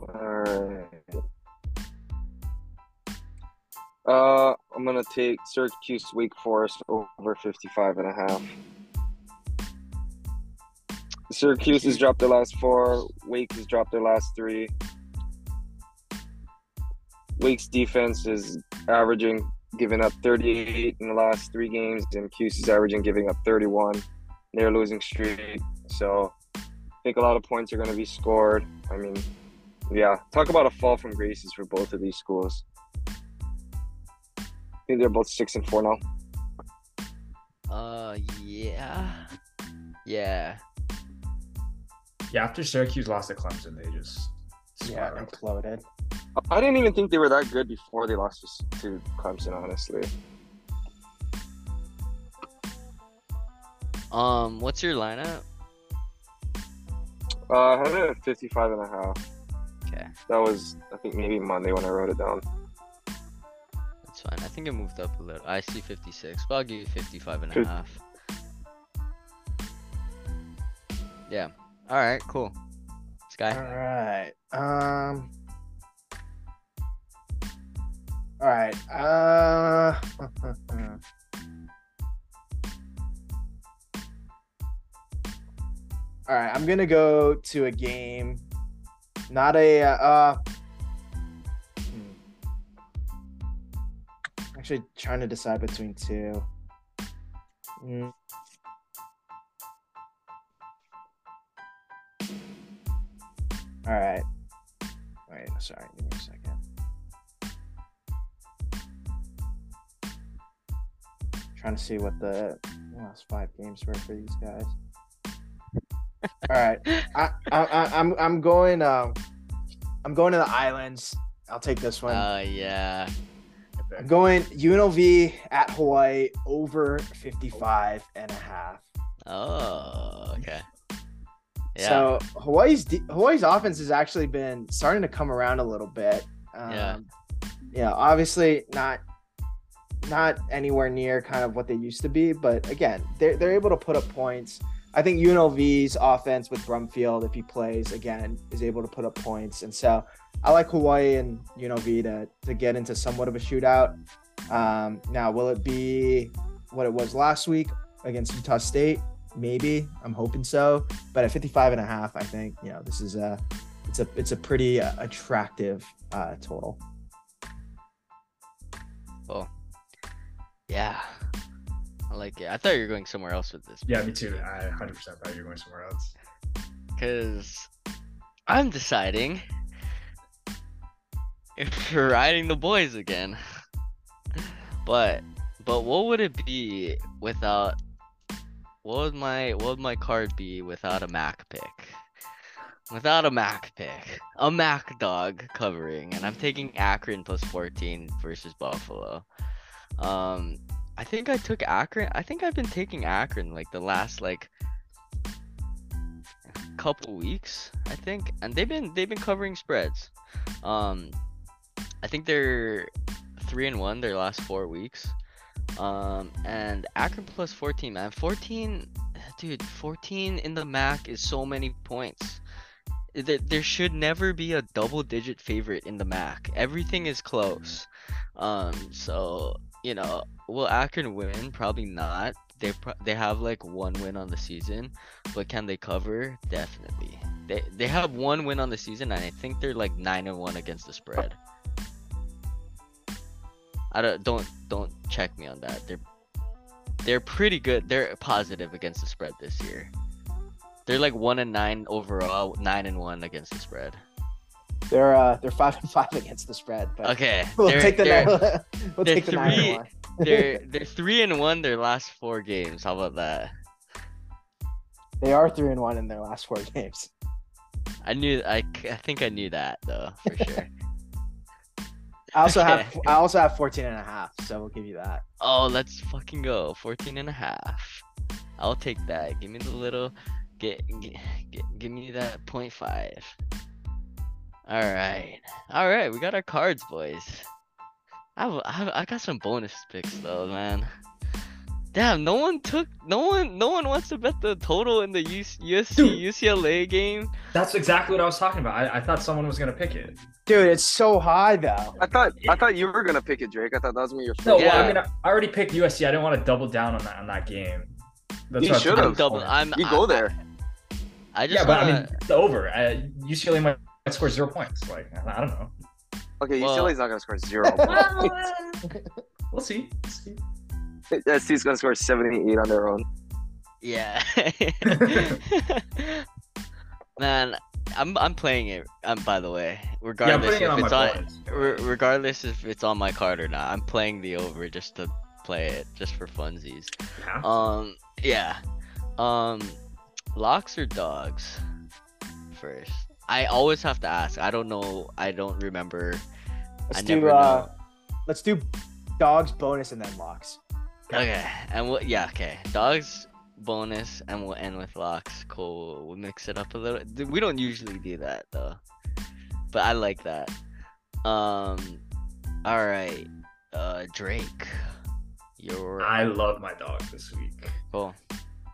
Alright. Uh, I'm gonna take Syracuse Wake Forest over 55 and a half. Syracuse has dropped their last four. Wake has dropped their last three. Wake's defense is averaging giving up 38 in the last three games, and Cuse is averaging giving up 31. They're losing streak, so I think a lot of points are going to be scored. I mean, yeah, talk about a fall from graces for both of these schools. I think they're both six and four now. Uh, yeah, yeah. Yeah, after Syracuse lost to Clemson, they just Yeah, spiraled. imploded. I didn't even think they were that good before they lost to- to Clemson. Honestly, Um, what's your lineup? uh, I had it at 55 and a half. Okay, That was, I think, maybe Monday when I wrote it down. Fine. I think it moved up a little. I see 56, but I'll give you 55 and a half. Yeah. All right. Cool. Sky. All right. Um. All right. Uh. All right. I'm gonna go to a game. Not a. Uh. uh, Actually, trying to decide between two. Mm. All right. Wait, sorry. Give me a second. Trying to see what the last five games were for these guys. All right. I, I, I'm I'm going um I'm going to the islands. I'll take this one. Uh, yeah. I'm going UNLV at Hawaii over 55 and a half. Oh, okay. Yeah. So Hawaii's Hawaii's offense has actually been starting to come around a little bit. Um, Yeah. Yeah. Obviously not not anywhere near kind of what they used to be, but again, they're they're able to put up points. I think UNLV's offense with Brumfield, if he plays again, is able to put up points, and so I like Hawaii and you UNLV to to get into somewhat of a shootout. Um, now, will it be what it was last week against Utah State? Maybe. I'm hoping so. But at 55 and a half, I think you know this is a it's a it's a pretty uh, attractive uh, total. Oh. Yeah. I like it. I thought you were going somewhere else with this. Yeah, me too. I 100% thought you were going somewhere else. Because I'm deciding we're riding the boys again. But but what would it be without what would my what would my card be without a MAC pick? Without a MAC pick. A MAC dog covering. And I'm taking Akron plus 14 versus Buffalo. Um I think I took Akron. I think I've been taking Akron like the last like couple weeks, I think, and they've been they've been covering spreads. Um, I think they're three and one their last four weeks. Um, and Akron plus fourteen, man, fourteen, dude, fourteen in the MAC is so many points. There, there should never be a double-digit favorite in the MAC. Everything is close. Um, so you know, will Akron win? Probably not. They pro- they have like one win on the season, but can they cover? Definitely. They they have one win on the season, and I think they're like nine and one against the spread. I don't don't don't check me on that. They're they're pretty good. They're positive against the spread this year. They're like one and nine overall, nine and one against the spread. They're uh they're five and five against the spread, but Okay, we'll they're- take the nine, we'll they're take the nine and three- one. they're they're three and one their last four games. How about that? They are three and one in their last four games. I knew. I, I think I knew that though for sure. I also have I also have 14 and a half, so we'll give you that. oh, let's fucking go. 14 and a half. I'll take that. Give me the little. Get, get, get give me that point five. All right, all right. We got our cards, boys. I I got some bonus picks though, man. Damn, no one took, no one, no one wants to bet the total in the US, USC Dude. UCLA game. That's exactly what I was talking about. I, I thought someone was gonna pick it. Dude, it's so high though. I thought I thought you were gonna pick it, Drake. I thought that was gonna be your No, first. well, I mean, I I already picked USC. I didn't want to double down on that on that game. That's You should've. took double. I'm. You I- go there. I just yeah, but I mean, the over. Uh, UCLA might score zero points. Like I don't know. Okay, Well- UCLA's not gonna score zero. we'll see. We'll see. SC's gonna score 78 on their own. Yeah. Man, I'm I'm playing it. Um, by the way, regardless putting it if on my it's on, re- regardless if it's on my card or not, I'm playing the over just to play it, just for funsies. Yeah. Um, yeah. Um, locks or dogs? First, I always have to ask. I don't know. I don't remember. Let's I do never uh know. let's do dogs bonus and then locks. Okay, and we'll, Yeah, okay. Dogs bonus, and we'll end with locks. Cool. We'll mix it up a little. We don't usually do that though, but I like that. Um, all right. Uh, Drake, you're I love my dog this week. cool.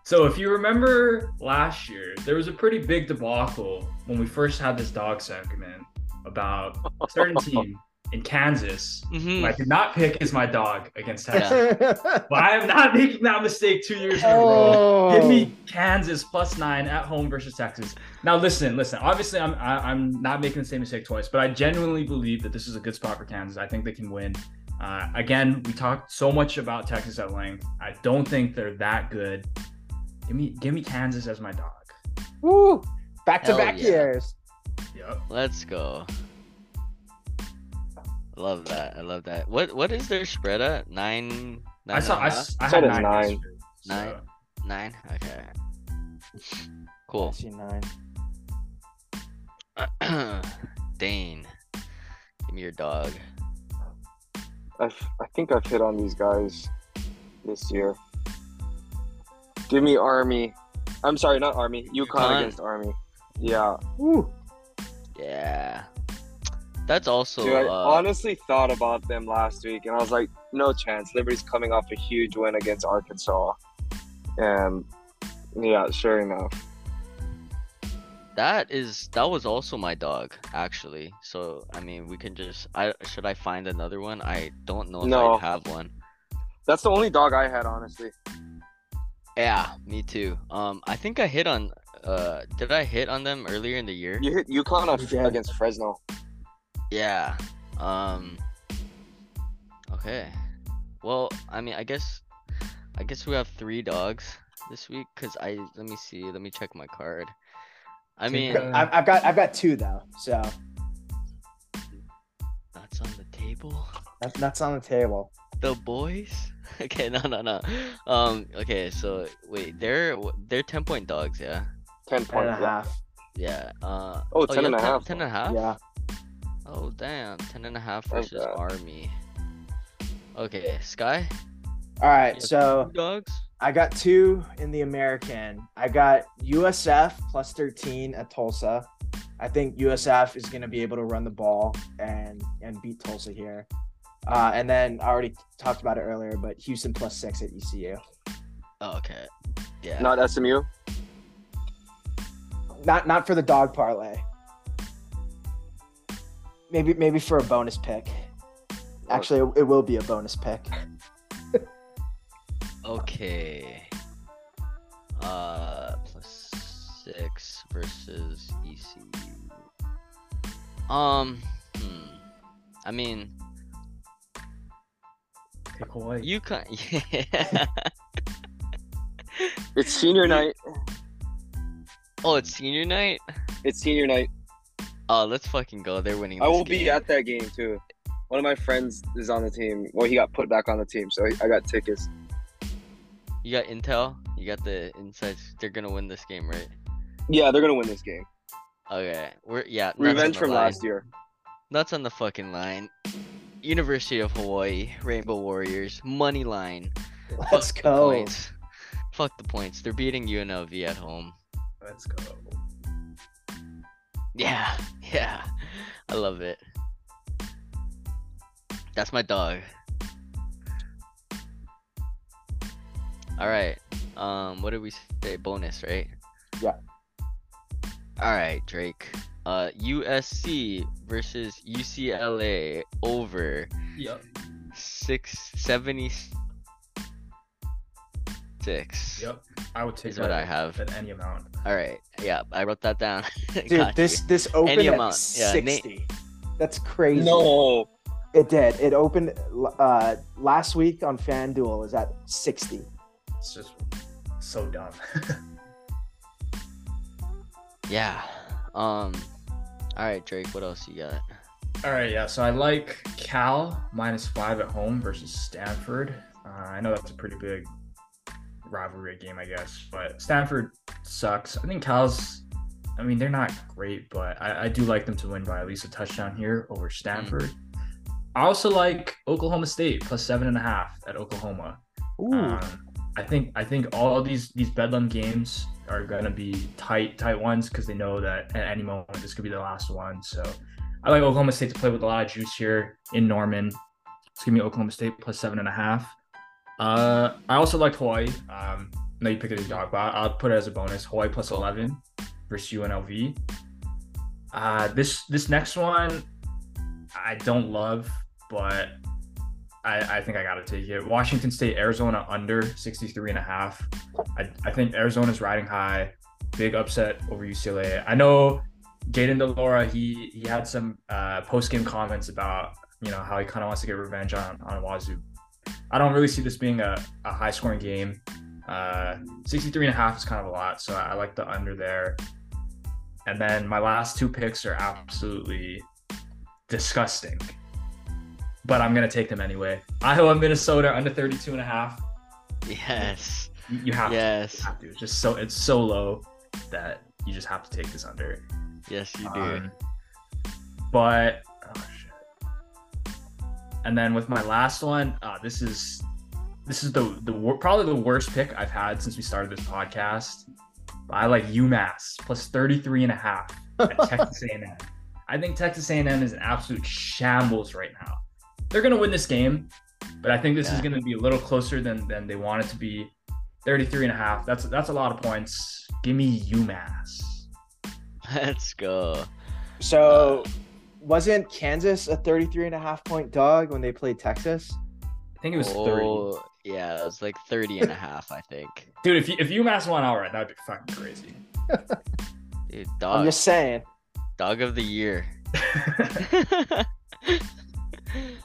So if you remember last year, there was a pretty big debacle when we first had this dog segment about a certain team in Kansas who hmm I did not pick as my dog against Yeah. Texas. But I am not making that mistake two years in a row. oh, Give me Kansas plus nine at home versus Texas. Now listen, listen. Obviously, I'm I, I'm not making the same mistake twice, but I genuinely believe that this is a good spot for Kansas. I think they can win. Uh, again, we talked so much about Texas at length. I don't think they're that good. Give me give me Kansas as my dog. Woo! Back to back years. Yep. Let's go. I love that. I love that. What what is their spread at? Nine. nine I saw I, a I, half? Said had it's nine. nine. so- Nine. Nine. Okay. Cool. I see nine. Dane, give me your dog. I've, I think I've hit on these guys this year. Give me Army. I'm sorry, not Army. UConn, UConn. against Army. Yeah. Woo! Yeah. That's also Dude, I uh, honestly thought about them last week, and I was like, no chance. Liberty's coming off a huge win against Arkansas, and yeah, sure enough. that is that was also my dog actually. So I mean, we can just I should I find another one? I don't know if No. I have one. That's the only dog I had, honestly. Yeah, me too. Um, I think I hit on. Uh, did I hit on them earlier in the year? You hit UConn on- against Fresno. Yeah. Um. Okay. Well, I mean, I guess, I guess we have three dogs this week. Cause I let me see. Let me check my card. I Take mean, a- I've, I've got I've got two though, so that's on the table. that's that's on the table. The boys. Okay, no, no, no. Um. Okay, so wait, they're they're ten point dogs. Yeah. 10 and a points. yeah. half. Yeah. Uh. Oh, 10 yeah, and a 10 half. 10 and a half? Yeah. Oh damn, 10 and a half versus bad. Army. Okay, Sky. All right, so dogs. I got two in the American. I got USF plus 13 at Tulsa. I think USF is going to be able to run the ball and and beat Tulsa here. Uh, and then I already talked about it earlier, but Houston plus six at ECU. Oh, okay. Yeah. Not SMU. Not not for the dog parlay. Maybe maybe for a bonus pick. Actually, it, it will be a bonus pick. Okay. Uh, plus six versus ECU. Um. Hmm. I mean, Pick away. you can. Yeah. It's senior night. oh, it's senior night. It's senior night. Oh, let's fucking go. They're winning. I this will be at that game too. One of my friends is on the team. Well, he got put back on the team, so I got tickets. You got intel. You got the insights. They're gonna win this game, right? Yeah, they're gonna win this game. Okay. We're yeah. Revenge from line. last year. Nuts on the fucking line. University of Hawaii, Rainbow Warriors, money line. Let's Fuck the go. points. Fuck the points. They're beating UNLV at home. Let's go. Yeah, yeah. I love it. That's my dog. All right. Um, what did we say? Bonus, right? Yeah. All right, Drake. Uh, USC versus UCLA over Yep. six seventy six. Yep. I would take Is what I that have. at any amount. All right. Yeah, I wrote that down. Dude, Got this you. this opened at amount. Yeah, Nate- sixty. That's crazy. No. It did. It opened uh, last week on FanDuel is at 60. It's just so dumb. Yeah. Um. All right, Drake. What else you got? All right, yeah. So I like Cal minus five at home versus Stanford. Uh, I know that's a pretty big rivalry game, I guess, but Stanford sucks. I think Cal's. I mean, they're not great, but I, I do like them to win by at least a touchdown here over Stanford. I also like Oklahoma State plus seven and a half at Oklahoma. Ooh. Um, I think I think all of these these bedlam games are gonna be tight tight ones because they know that at any moment this could be the last one. So I like Oklahoma State to play with a lot of juice here in Norman. Let's give me Oklahoma State plus seven and a half. Uh, I also like Hawaii. Um, I know you picked it as a dog, but I'll put it as a bonus. Hawaii plus eleven versus UNLV. Uh, this this next one I don't love, but I, I think I got to take it. Washington State, Arizona under 63 and a half. I, I think Arizona's riding high. Big upset over UCLA. I know Jayden de Laura, he he had some uh, post game comments about, you know, how he kind of wants to get revenge on, on Wazoo. I don't really see this being a, a high scoring game. Uh, 63 and a half is kind of a lot, so I, I like the under there. And then my last two picks are absolutely disgusting but I'm gonna take them anyway. Iowa, Minnesota under 32 and a half. Yes. You you have, to, Yes. you have to. It's just so it's so low that you just have to take this under. Yes, you do. Um, but. And then with my last one, uh, this is this is the the probably the worst pick I've had since we started this podcast. I like UMass plus 33 and a half at Texas A&M. I think Texas A&M is an absolute shambles right now. They're going to win this game, but I think this is going to be a little closer than than they want it to be. 33 and a half. That's that's a lot of points. Give me UMass. Let's go. So wasn't Kansas a 33 and a half point dog when they played Texas? I think it was 30. Oh, yeah, it was like 30 and a half, I think. Dude, if you, if UMass won outright, that'd be fucking crazy. Dude, I'm just saying. dog of the year.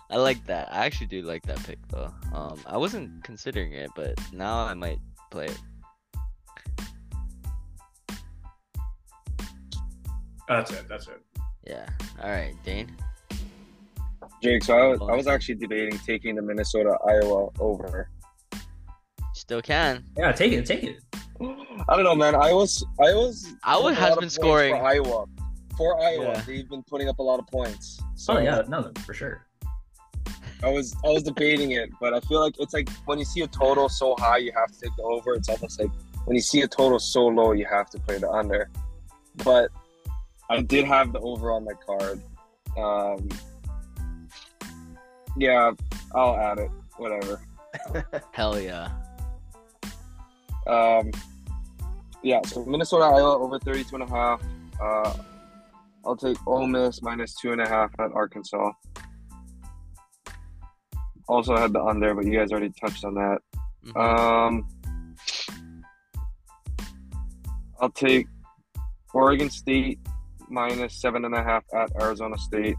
I like that. I actually do like that pick though. Um, I wasn't considering it, but now I might play it. that's it. That's it. Yeah. All right, Dane. Jake, so I was, I was actually debating taking the Minnesota Iowa over. Still can. Yeah, take it. Take it. I don't know, man. Iowa's Iowa's Iowa putting a has been scoring. for Iowa. For Iowa, Yeah. they've been putting up a lot of points. So Oh yeah, no, for sure. I was I was debating it, but I feel like it's like when you see a total so high, you have to take the over. It's almost like when you see a total so low, you have to play the under. But I did have the over on my card. Um, yeah, I'll add it. Whatever. Hell yeah. Um, yeah, so Minnesota Iowa over 32 and a half. Uh, I'll take Ole Miss minus two and a half at Arkansas. Also had the under, but you guys already touched on that. Mhm. Um, I'll take Oregon State minus seven and a half at Arizona State.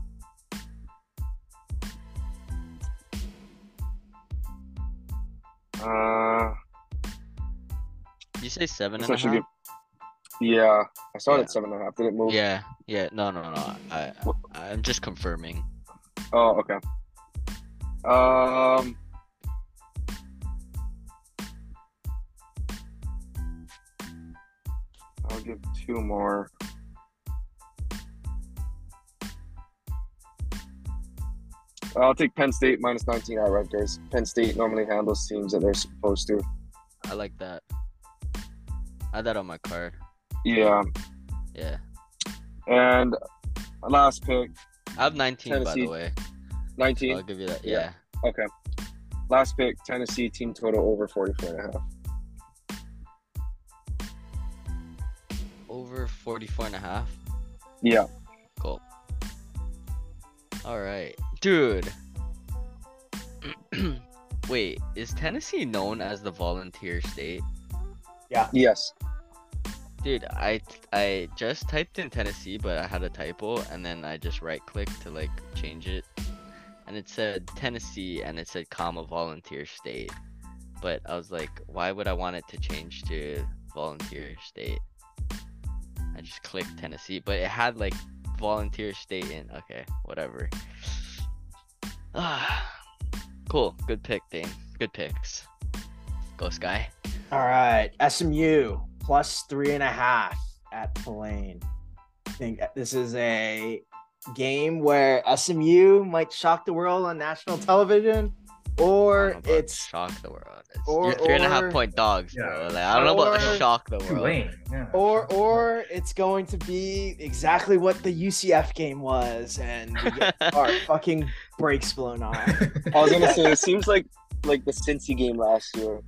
Uh, Did you say seven and a half? Yeah, I saw yeah. it at seven and a half. Did it move? Yeah, yeah. No, no, no. I, I'm just confirming. Oh, okay. Um. I'll give two more. Uh, I'll take Penn State minus 19 at Rutgers. Penn State normally handles teams that they're supposed to. I like that. I had that on my card. Yeah. Yeah. And last pick, I have 19 by the way. So 19. I'll give you that. Yeah. Yeah. Okay. Last pick, Tennessee team total over 44 and a half. Over 44 and a half. Yeah. Cool. All right, dude. Wait, is Tennessee known as the volunteer state? Yeah. Yes. Dude, I I just typed in Tennessee, but I had a typo, and then I just right clicked to like change it, and it said Tennessee, and it said comma volunteer state, but I was like, why would I want it to change to volunteer state? I just clicked Tennessee, but it had like volunteer state in. Okay, whatever. Ah, cool. Good pick, Dane. Good picks. Go Sky. All right, SMU plus three and a half at Tulane. I think this is a game where SMU might shock the world on national television, or don't know about it's shock the world. It's, or- you're three and a half or- point dogs, bro. Like, I don't know about Or- shock the world. Yeah. or or it's going to be exactly what the UCF game was, and we get our fucking brakes blown off. I was gonna say it seems like like the Cincy game last year.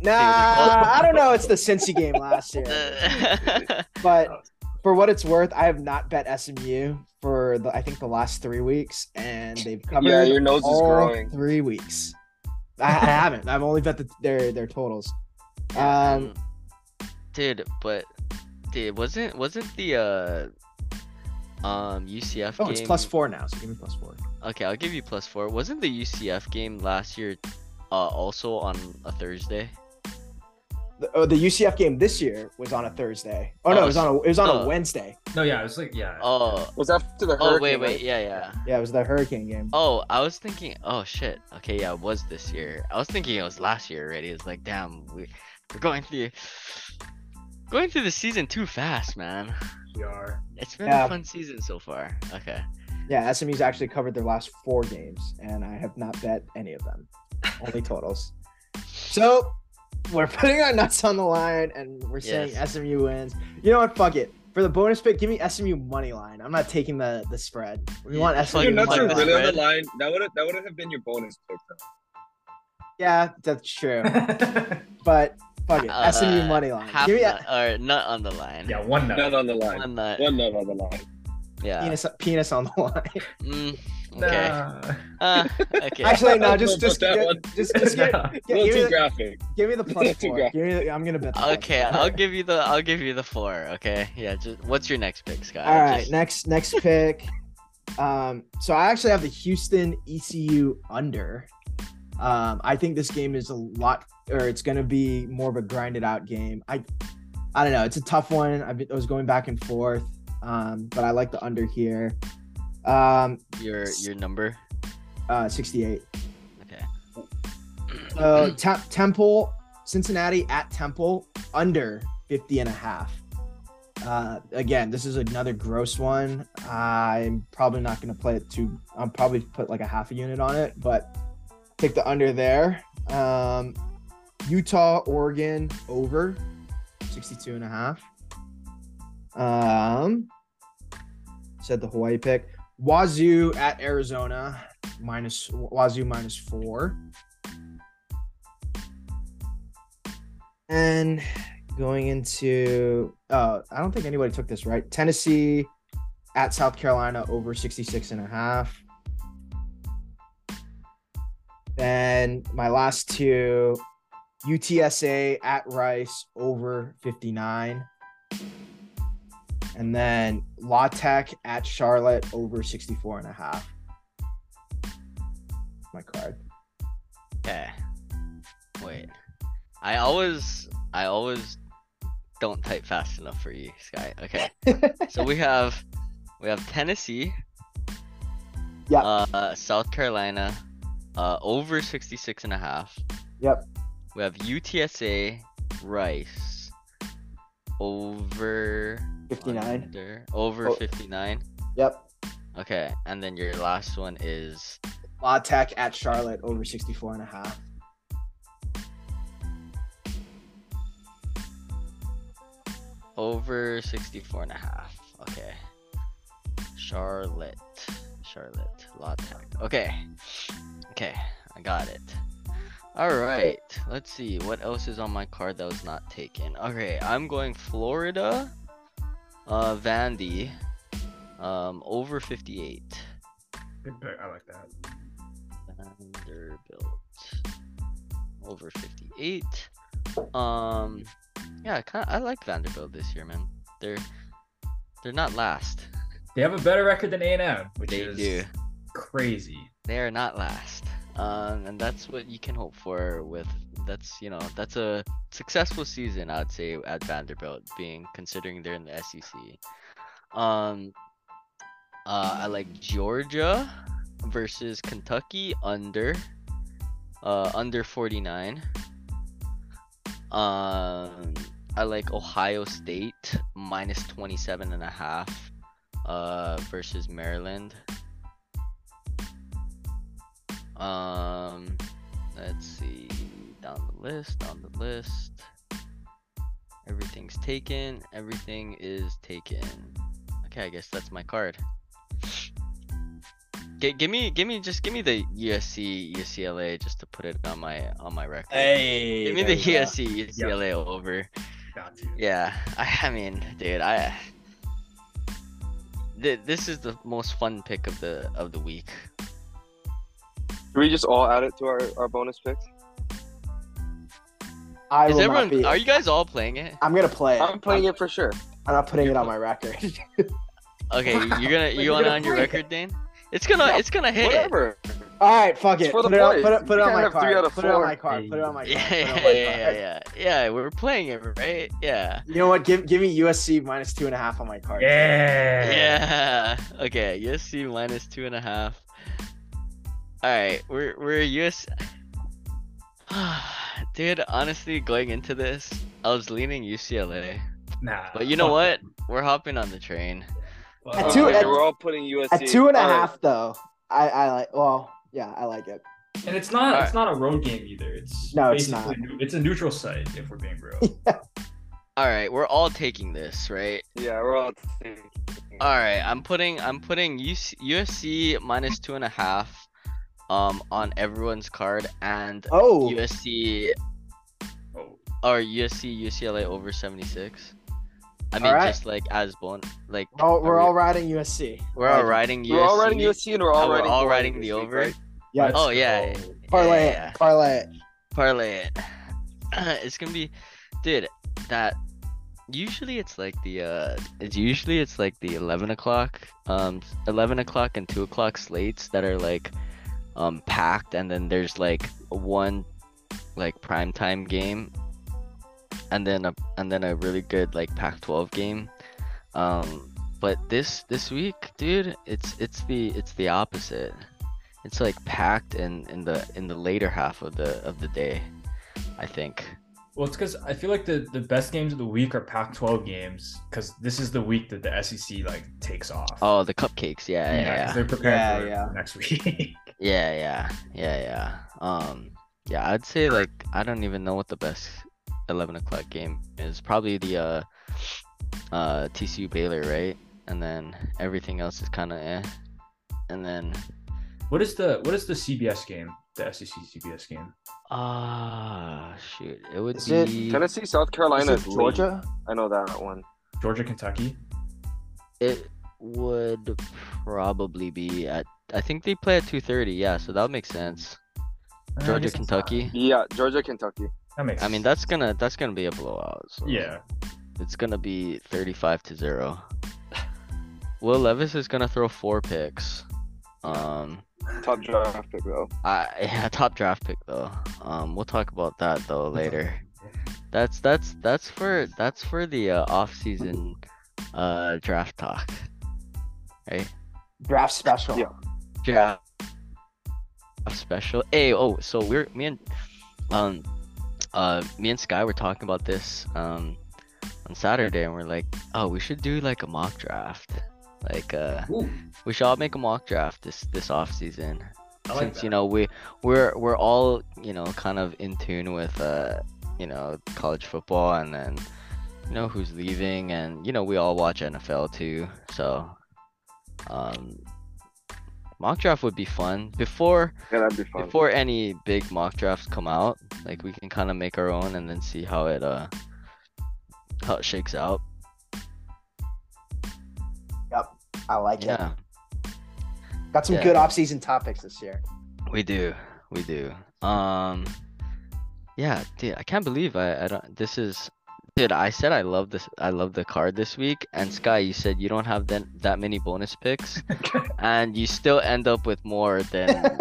Nah, I don't know. It's the Cincy game last year, but for what it's worth, I have not bet SMU for the I think the last three weeks, and they've covered Yeah, your nose is all growing. three weeks. I, I haven't. I've only bet the, their their totals. Um, dude, but dude, wasn't wasn't the uh um UCF oh, game? it's plus four now, so give me plus four. Okay, I'll give you plus four. Wasn't the UCF game last year uh also on a Thursday? The, oh, the UCF game this year was on a Thursday. Oh no, Oh, it was on a it was on oh. a Wednesday. No, yeah, it was like yeah. Oh, Was after the oh hurricane? wait, wait, right? yeah, yeah. Yeah, it was the Hurricane game. Oh, I was thinking. Oh shit. Okay, yeah, it was this year. I was thinking it was last year already. It's like, damn, we we're going through going through the season too fast, man. we are. It's been Yeah. a fun season so far. Okay. Yeah, SMU's actually covered their last four games, and I have not bet any of them. Only totals. So we're putting our nuts on the line, and we're saying Yes. SMU wins. You know what? Fuck it. For the bonus pick, give me SMU money line. I'm not taking the the spread. We Yeah, want SMU Your nuts money are line. really on the line. That would that would have been your bonus pick. Though. Yeah, that's true. But fuck it. SMU Uh, money line. Half Give me a nut, or nut on the line. yeah, one None nut. on the line. One nut. One nut on the line. Yeah. penis penis on the line. Mm, okay. Nah. Uh, okay. Actually, no, just just that get- one. just just get, Nah. get- A little give, me the, graphic. give me the Too four. graphic. Give me the, I'm gonna bet. The Okay, four. I'll give you the I'll give you the four. Okay. Yeah. Just what's your next pick, Scott? All right, Just- next next pick. Um, so I actually have the Houston ECU under. Um, I think this game is a lot, or it's gonna be more of a grinded out game. I, I don't know. It's a tough one. I've been, I was going back and forth, um, but I like the under here. Um, your your number. uh, 68. Okay. So Te- Temple, Cincinnati at Temple under 50 and a half. Uh, again, this is another gross one. I'm probably not going to play it too. I'll probably put like a half a unit on it, but take the under there. Um, Utah, Oregon over 62 and a half. Um, said the Hawaii pick. Wazoo at Arizona minus Wazoo minus four. And going into uh I don't think anybody took this right. Tennessee at South Carolina over 66 and a half. Then my last two UTSA at Rice over 59. And then La Tech at Charlotte over 64 and a half. My card. Okay. Wait. I always I always don't type fast enough for you, Sky. Okay. so we have we have Tennessee. Yeah. Uh South Carolina uh over 66 and a half. Yep. We have UTSA, Rice. over 59. under, over Oh. 59. Yep. Okay, and then your last one is La Tech at Charlotte over 64 and a half. over 64 and a half. Okay. Charlotte. Charlotte. La Tech. Okay. Okay, I got it. All right. Let's see what else is on my card that was not taken. Okay, I'm going Florida. Uh, Vandy. Um, over 58. Good pick. I like that. Vanderbilt. Over 58. Um, yeah, kind I like Vanderbilt this year, man. They're they're not last. They have a better record than A and M, which They is do. crazy. They are not last. Um, and that's what you can hope for with that's you know that's a successful season I'd say at Vanderbilt being considering they're in the SEC. Um, uh, I like Georgia versus Kentucky under uh under 49. Um, I like Ohio State minus 27 and a half uh versus Maryland. Um, let's see down the list, down the list. Everything's taken. Everything is taken. Okay, I guess that's my card. G- give me, give me, just give me the USC UCLA just to put it on my on my record. Hey. give me the you go. USC UCLA over. Got to. Yeah, I, I mean, dude, I. Th- this is the most fun pick of the of the week. Can we just all add it to our, our bonus picks? I Is will everyone? not be. Are you guys all playing it? I'm gonna play it. I'm playing it for sure. I'm not putting it on my record. Okay, you're gonna you you're want it gonna on your play it. record, Dane? It's gonna Yeah, it's gonna hit. Whatever. All right, fuck It's it. for the Put it, on, boys. put it, put it You on can't my have three card. of Put it on four. my card. Put it on my card. Yeah, Put it yeah, my yeah, card. yeah, yeah, yeah. We're playing it, right? Yeah. You know what? Give give me USC minus two and a half on my card. Yeah. Yeah. Okay. USC minus two and a half. All right. We're we're US. Dude, honestly, going into this, I was leaning UCLA, Nah. but you know what? it. We're hopping on the train. Fuck At it. two- Okay, at- we're all putting USC. At two and a All right. half though, I I like. Well, yeah, I like it. And it's not Alright. it's not a road game either. It's No, it's not. It's a neutral site if we're being real. All right, we're all taking this, right? Yeah, we're all. All right, I'm putting I'm putting UC, USC minus two and a half, um, on everyone's card and Oh, USC oh. or USC UCLA over 76. I mean, Alright. just like as bone, like we're all, we're all riding USC. we're all riding USC. We're all riding USC and we're all Oh, we're riding. all riding the week, over? right? Yeah. Oh, yeah. go. Parlay Yeah. it. Parlay it. parlay it. it's gonna be, dude. That usually it's like the uh, it's usually it's like the eleven o'clock, um, eleven o'clock and two o'clock slates that are like, um, packed, and then there's like one, like prime time game, and then a and then a really good like Pac-12 game, um. But this this week, dude, it's it's the it's the opposite. It's like packed in in the in the later half of the of the day. I think. Well, it's because I feel like the, the best games of the week are Pac-12 games because this is the week that the SEC like takes off. Oh, the cupcakes. Yeah, yeah, 'cause yeah, they're preparing Yeah, for yeah. next week. Yeah, yeah, yeah, yeah. Um, yeah, I'd say like I don't even know what the best eleven o'clock game is. Probably the uh, uh, TCU Baylor, right? And then everything else is kind of eh. And then what is the what is the CBS game? The SEC CBS game. ah shoot, it would Is it be Tennessee, South Carolina, it is late. Georgia? I know that one. Georgia, Kentucky. it would probably be at I think they play at two thirty. Yeah, so that would make sense. Uh, I Georgia, guess it's Kentucky. Yeah, Georgia, Kentucky. That makes. I mean, that's gonna that's gonna be a blowout. So. yeah. It's gonna be 35 to 0. Will Levis is gonna throw four picks. Um Top draft pick though. I yeah, top draft pick though. Um we'll talk about that though later. That's that's that's for that's for the uh, off-season uh draft talk. Right? Draft special. Yeah. Draft special. Hey, oh, so we're me and um uh me and Sky were talking about this um on Saturday, and we're like, oh, we should do like a mock draft. Like, uh, Ooh, we should all make a mock draft this this off season. Like Since that. you know we we're we're all you know kind of in tune with uh you know college football, and then you know who's leaving, and you know we all watch NFL too. So, um, mock draft would be fun before Yeah, that'd be fun. before any big mock drafts come out, like we can kind of make our own and then see how it uh how it shakes out. Yep, I like it. Got some Yeah. good off-season topics this year. we do, we do. Um, yeah, dude, I can't believe I I don't. This is, dude. I said I love this. I love the card this week, and Sky, you said you don't have that that many bonus picks, and you still end up with more than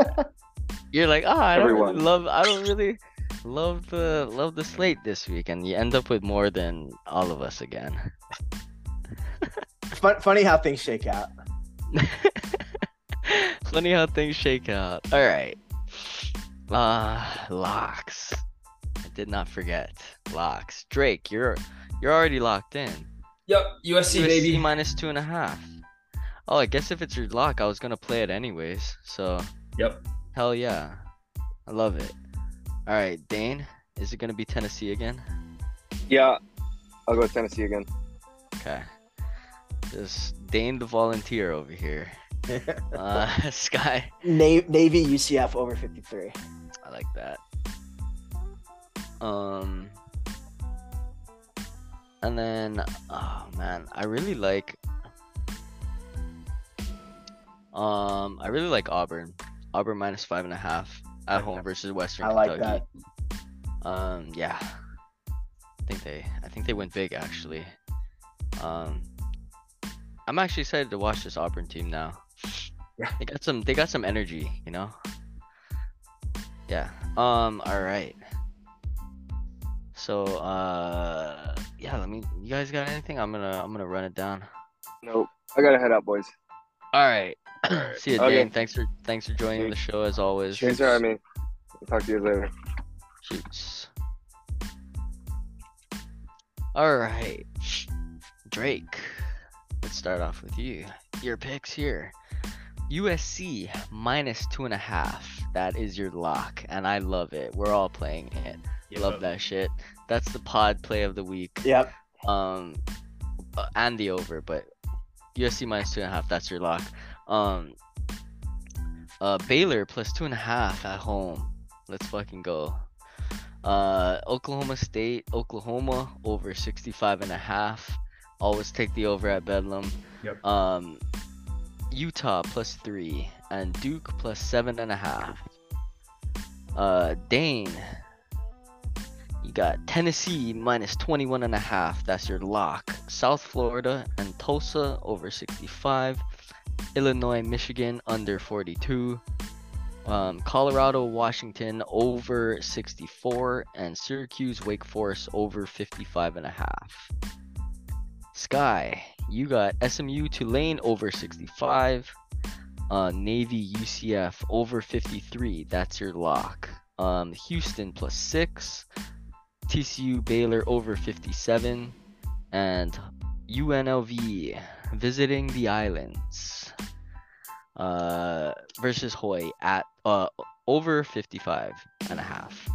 you're like, ah, I don't really love, I don't really love the love the slate this week, and you end up with more than all of us again. Fun, funny how things shake out. Funny how things shake out. All right, uh, locks. I did not forget locks. Drake, you're you're already locked in. Yep, USC, USC baby. minus two and a half. Oh, I guess if it's your lock, I was gonna play it anyways. So Yep. hell yeah, I love it. All right, Dane, is it gonna be Tennessee again? yeah, I'll go with Tennessee again. Okay. Just Dane the volunteer over here. Uh, Sky, Navy UCF over 53. I like that. Um, and then, oh man, I really like. Um, I really like Auburn. Auburn minus five and a half at home versus Western I like Kentucky. Um, yeah. I think they, I think they went big actually. Um, I'm actually excited to watch this Auburn team now. Yeah. They got some, they got some energy, you know. Yeah. Um. All right. So, uh, yeah. Let me. You guys got anything? I'm gonna, I'm gonna run it down. Nope. I gotta head out, boys. All right. Alright. See you, Okay. Dane. Thanks for, thanks for joining the show as always. Thanks for having me. I'll talk to you later. Shoots. All right, Drake. Let's start off with you. Your picks here. USC minus two and a half. That is your lock, and I love it. We're all playing it. Love that shit. That's the pod play of the week. Yep. Um, uh, and the over, but USC minus two and a half. That's your lock. Um, uh, Baylor plus two and a half at home. Let's fucking go. Uh, Oklahoma State, Oklahoma over 65 and a half. Always take the over at Bedlam. Yep. Um, Utah plus three and Duke plus seven and a half. Uh, Dane, you got Tennessee minus 21 and a half. That's your lock. South Florida and Tulsa over 65. Illinois, Michigan under 42. Um, Colorado, Washington over 64, and Syracuse, Wake Forest over 55 and a half. Sky, you got SMU, Tulane over 65. Uh, Navy, UCF over 53. That's your lock. Um, Houston plus six. TCU, Baylor over 57, and UNLV visiting the islands uh versus Hoy at uh over 55 and a half.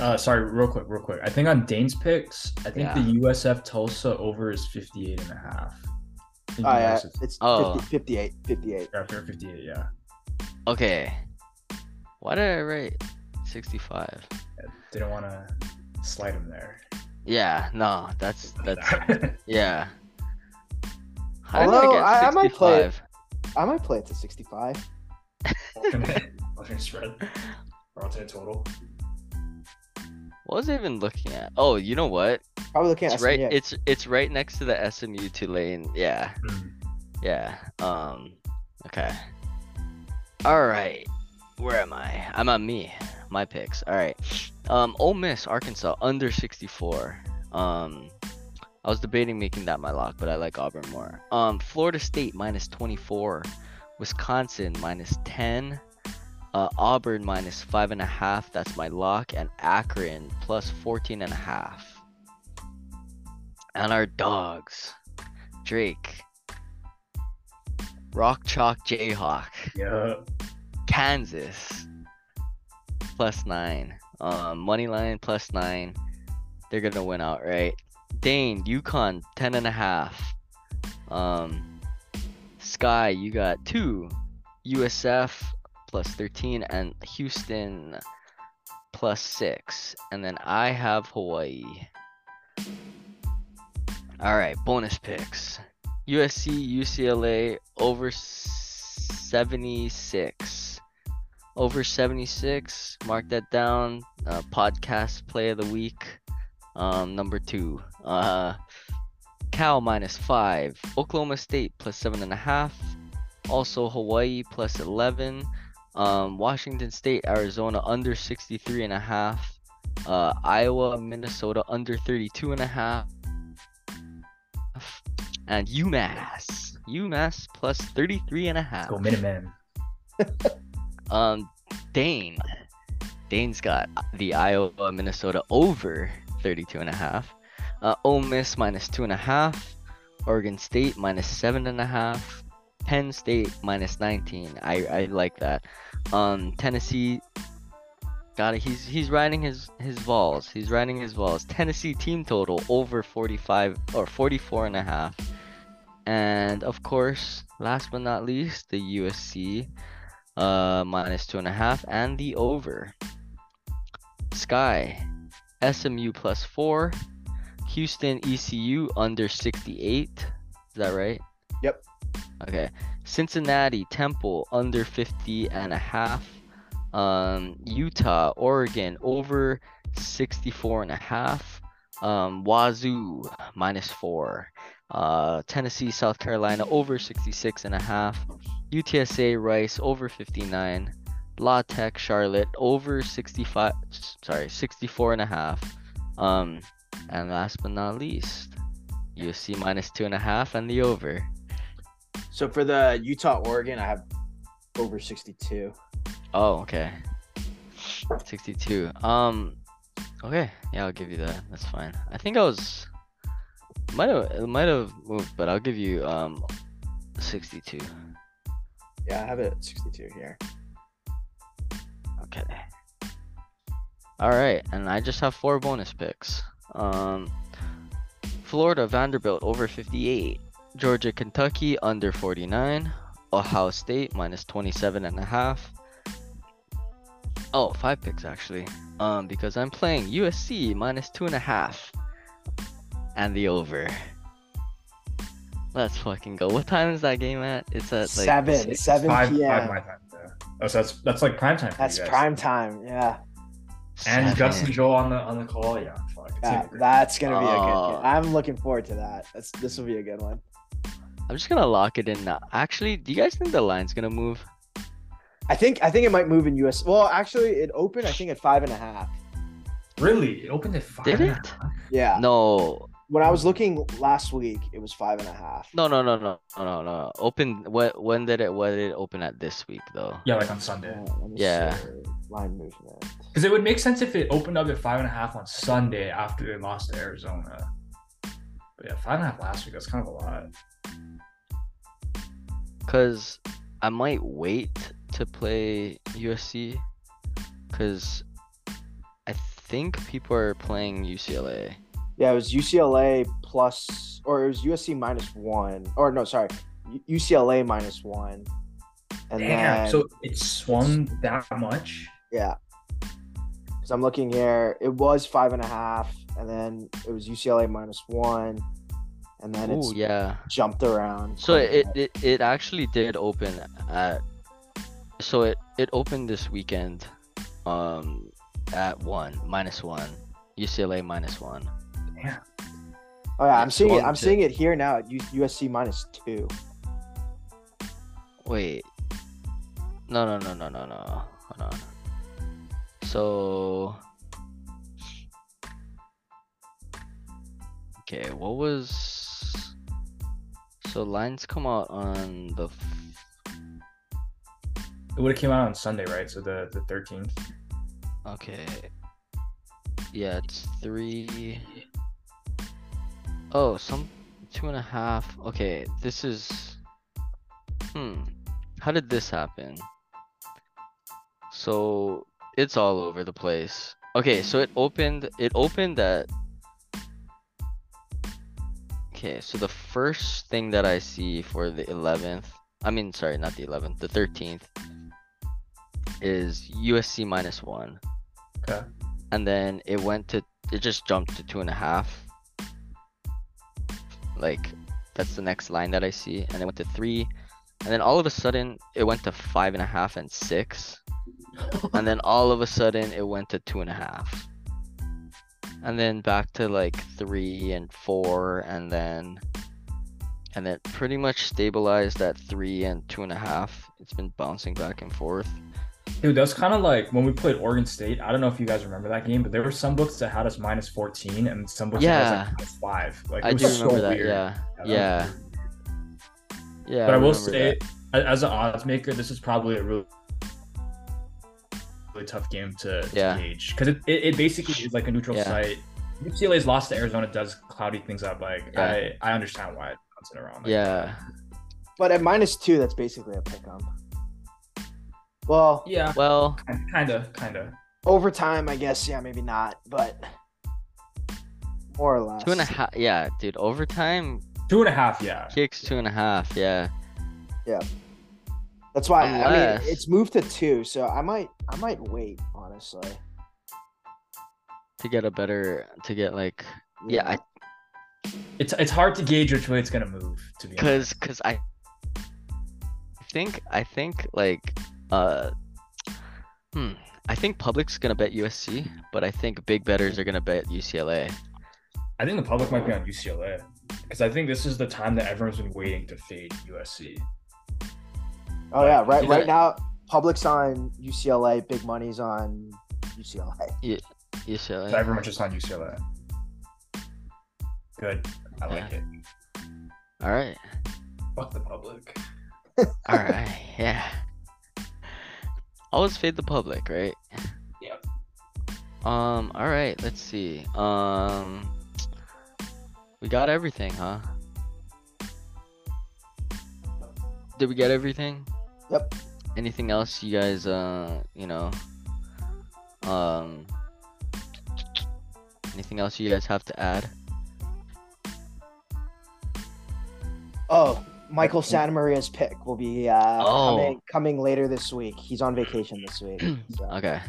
Uh, sorry, real quick, real quick. I think on Dane's picks, I think Yeah. the USF Tulsa over is 58 and a half. Oh, yeah. guys- It's Oh. 50, 58. 58. yeah, 58, yeah. Okay. Why did I write 65? I Didn't want to slide him there. Yeah, no, that's that's yeah. How Although, I- I I get might play it. 65? I might play it to 65. alternate, alternate spread or alternate total. What was I even looking at? Oh, you know what? Probably looking at It's right. It's it's right next to the SMU Tulane. Yeah, Mm. yeah. Um. Okay. All right. Where am I? I'm on me. My picks. All right. Um. Ole Miss, Arkansas, under 64. Um. I was debating making that my lock, but I like Auburn more. Um. Florida State minus 24. Wisconsin minus 10. Uh, Auburn minus five and a half. That's my lock, and Akron plus 14 and a half. And our dogs. Drake. Rock Chalk Jayhawk. Yeah. Kansas. Plus nine. Um, money line plus nine. They're gonna win outright. Dane, UConn, ten and a half. Um, Sky, you got two. USF plus 13 and Houston plus six. And then I have Hawaii. All right, bonus picks. USC, UCLA over 76. Over 76. Mark that down. Uh, podcast play of the week. Um, number two. Uh, Cal minus five. Oklahoma State plus seven and a half. Also Hawaii plus 11. Um, Washington State, Arizona under 63 and a half. Uh, Iowa, Minnesota under 32 and a half. And UMass, UMass plus 33 and a half. Go Minutemen. Um, Dane. Dane's got the Iowa, Minnesota over 32 and a half. Uh, Ole Miss minus two and a half. Oregon State minus seven and a half. Penn State minus 19. I, I like that. Um, Tennessee got it. He's he's riding his his balls. He's riding his balls. Tennessee team total over 45 or 44 and a half. And of course, last but not least, the USC uh minus two and a half and the over. Sky, SMU plus four, Houston ECU under 68. Is that right? Yep. Okay. Cincinnati Temple under 50 and a half. Um, Utah, Oregon over 64 and a half. Um, Wazoo minus four. Uh, Tennessee, South Carolina over 66 and a half. UTSA Rice over 59. La Tech Charlotte over 65 sorry 64 and a half. Um and last but not least, USC minus two and a half and the over. So for the Utah Oregon, I have over 62. Oh, okay. 62. Um okay, yeah, I'll give you that. That's fine. I think I was might have might have moved, but I'll give you um 62. Yeah, I have it at 62 here. Okay. All right, and I just have four bonus picks. Um, Florida Vanderbilt over 58. Georgia Kentucky under 49. Ohio State minus 27 and a half. Oh, five picks actually. Um, because I'm playing USC minus two and a half. And the over. Let's fucking go. What time is that game at? It's at like Seven, six- 7 p.m. five my time. Yeah. Oh, so that's that's like prime time. For That's you guys. prime time. Yeah. And seven. Justin Joel on the on the call. Yeah, fuck. Yeah, that's gonna be a good. Oh. Game. I'm looking forward to that. That's this will be a good one. I'm just gonna lock it in now. Actually, do you guys think the line's gonna move? I think I think it might move in US. Well, actually, it opened I think at five and a half. really. It opened at five. Did and a it? half? Yeah. No, When I was looking last week, it was five and a half. no, no, no, no, no, no, no. Open. What? When did it? What did it open at this week though? Yeah, like on Sunday. Uh, Yeah. Line movement. Because it would make sense if it opened up at five and a half on Sunday after they lost to Arizona. But yeah, five and a half last week. That's kind of a lot. Cause I might wait to play USC. Cause I think people are playing UCLA. Yeah, it was UCLA plus, or it was USC minus one, or no, sorry, UCLA minus one. And Damn. then, So it swung that much. yeah, because I'm looking here, it was five and a half, and then it was UCLA minus one, and then Oh it's yeah. jumped around. So it, it it actually did open at. So it it opened this weekend, um, at one minus one, UCLA minus one. Damn. oh yeah, I'm seeing it. I'm to- seeing it here now at USC minus two. Wait. No, no, no, no, no, no. Hold on. So. Okay, what was. So lines come out on the. f- It would have came out on Sunday, right? So the the thirteenth. Okay. Yeah, it's three. Oh, some two and a half. Okay, this is. Hmm. How did this happen? So it's all over the place. Okay, so it opened. It opened at. Okay, so the first thing that I see for the 11th, I mean, sorry, not the 11th, the 13th, is USC minus one. Okay. And then it went to, it just jumped to two and a half. Like, that's the next line that I see. And it went to three. And then all of a sudden, it went to five and a half and six. And then all of a sudden, it went to two and a half. And then back to like three and four. And then, and then pretty much stabilized at three and two and a half. It's been bouncing back and forth. Dude, that's kind of like when we played Oregon State. I don't know if you guys remember that game, but there were some books that had us minus 14 and some books that had us Yeah. like minus five. Like, it I was do so remember that. weird. Yeah. that was Yeah. weird. Yeah. but I, will say, that. as an odds maker, this is probably a really, really tough game to, to gauge because it, it, it basically is like a neutral Yeah. site. UCLA's loss to Arizona does cloudy things up. Like Yeah. I, I understand why it's bouncing around. Like, Yeah. But at minus two, that's basically a pick 'em. Well, yeah, Well, kind of, kind of. overtime, I guess, yeah, maybe not, but more or less. two and a half. Yeah, dude. Overtime Two and a half, yeah. kicks two and a half. Yeah. Yeah. That's why I mean it's moved to two, so I might I might wait honestly. To get a better, to get like, yeah, I It's it's hard to gauge which way it's gonna move. To be honest. Cause, cause I think, I think like, uh, hmm, I think public's gonna bet USC, but I think big betters are gonna bet UCLA. I think the public might be on UCLA because I think this is the time that everyone's been waiting to fade USC. Oh yeah, right Yeah. right now public's on UCLA, big money's on UCLA. UCLA. So everyone's just on UCLA. Good. I like it. All right, Fuck the public. all right, yeah. Always fade the public, right? Yep. Um. All right. Let's see. Um. We got everything, huh? Did we get everything? Yep. Anything else you guys uh you know um anything else you guys have to add? Oh, Michael Santamaria's pick will be uh Oh. coming coming later this week. He's on vacation this week. So Okay.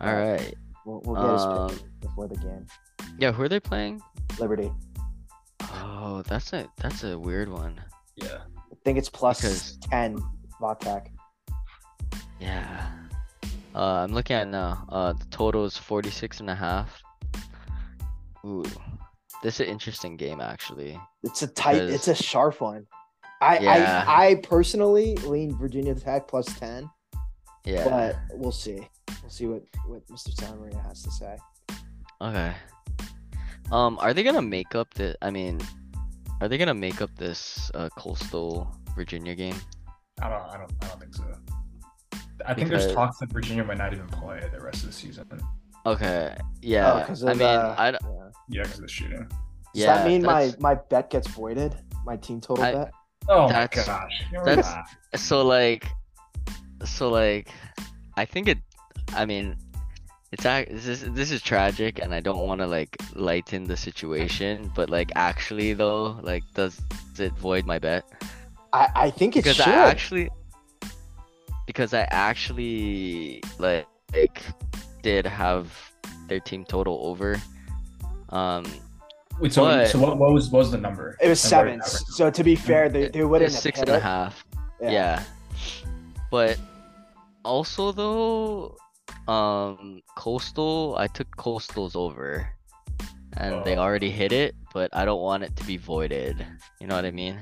All right. we'll, we'll get his Um, pick before the game. Yeah, who are they playing? Liberty. Oh, that's a that's a weird one. Yeah. I think it's plus Because- ten Vodka. Yeah. Uh, I'm looking at it now. Uh, the total is 46 and a half. Ooh. This is an interesting game actually. It's a tight. Because- It's a sharp one. I, Yeah. I I personally lean Virginia Tech plus ten, Yeah. but we'll see. We'll see what what Mr. Santamaria has to say. Okay. Um, are they gonna make up the? I mean, are they gonna make up this uh, coastal Virginia game? I don't. I don't. I don't think so. I think there's talks that Virginia might not even play the rest of the season. Okay. Yeah. 'cause I of, mean, uh, I don't- yeah. Yeah, because of the shooting. Does yeah. that mean my that's- my bet gets voided? My team total I- bet? Oh That's- my gosh. You that's- that. so like, so like, I think it. I mean, it's act. This is this is tragic, and I don't want to like lighten the situation, but like actually though, like, does it void my bet? I I think it because should. I actually because I actually like, like did have their team total over. Um Wait, so, but- so what, what was what was the number? it was seven. what did that So to be fair, they, they wouldn't it's have six hit and a it. half. Yeah. But also though, um coastal I took coastals over. And they Oh. already hit it, but I don't want it to be voided. You know what I mean?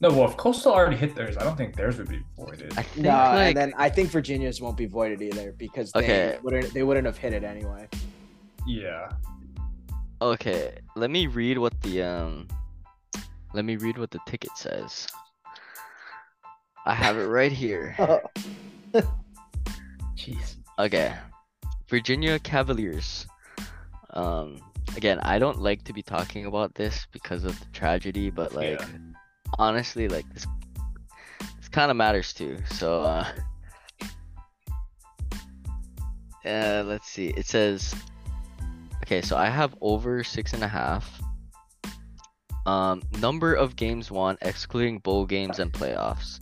No, well, if Coastal already hit theirs, I don't think theirs would be voided. I think No, like and then I think Virginia's won't be voided either because they Okay. wouldn't they wouldn't have hit it anyway. Yeah. Okay, let me read what the um let me read what the ticket says. I have it right here. oh. Jeez. Okay. Virginia Cavaliers. Um again, I don't like to be talking about this because of the tragedy, but like Yeah. Honestly, like this this kind of matters too. So uh uh let's see. It says okay, so I have over six and a half. Um number of games won excluding bowl games and playoffs.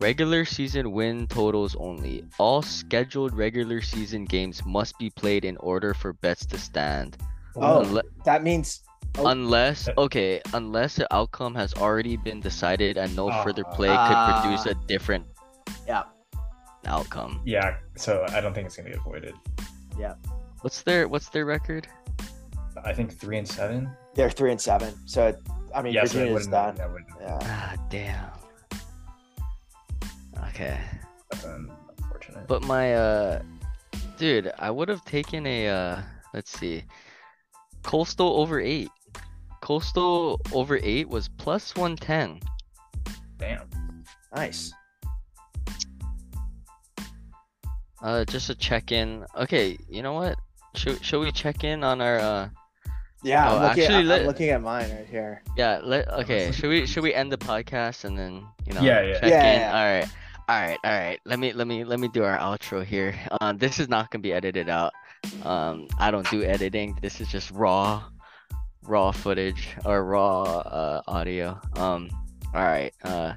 Regular season win totals only. All scheduled regular season games must be played in order for bets to stand. Oh. Unle- That means. Unless Uh, okay, unless the outcome has already been decided and no further Ah. play could produce Ah. a different yeah. outcome. Yeah, so I don't think it's gonna get voided. Yeah. What's their what's their record? I think three and seven. They're three and seven. So it, I mean, yeah, so it Virginia's wouldn't. done. That wouldn't. Yeah. Ah damn. Okay. That's un- unfortunate. But my uh dude, I would have taken a uh let's see. Coastal over eight. Coastal over eight was plus one ten. Damn. Nice. Uh just a check in. Okay, you know what? Should should we check in on our uh Yeah, Oh, I'm, looking, actually, I'm let- looking at mine right here. Yeah, let okay. Should we should we end the podcast and then you know Yeah, yeah. check Yeah, in? yeah. All right. All right, all right. Let me let me let me do our outro here. Um this is not gonna be edited out. Um I don't do editing. This is just raw raw footage or raw uh audio. Um all right. Uh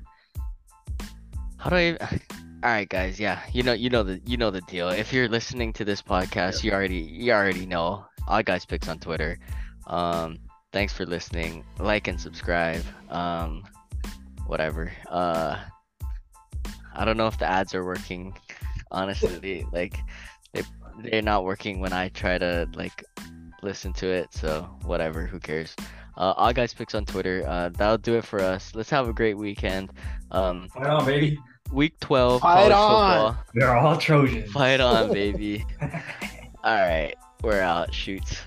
how do I all right guys, yeah. You know you know the you know the deal. If you're listening to this podcast, you already you already know. All guys picks on Twitter. Um thanks for listening like and subscribe um whatever uh i don't know if the ads are working honestly like they, they're not working when i try to like listen to it so whatever who cares. Uh all guys picks on twitter uh that'll do it for us. Let's have a great weekend. Um Fight on, baby. week 12 Fight on! football. They're all Trojans. fight on baby. All right we're out. Shoots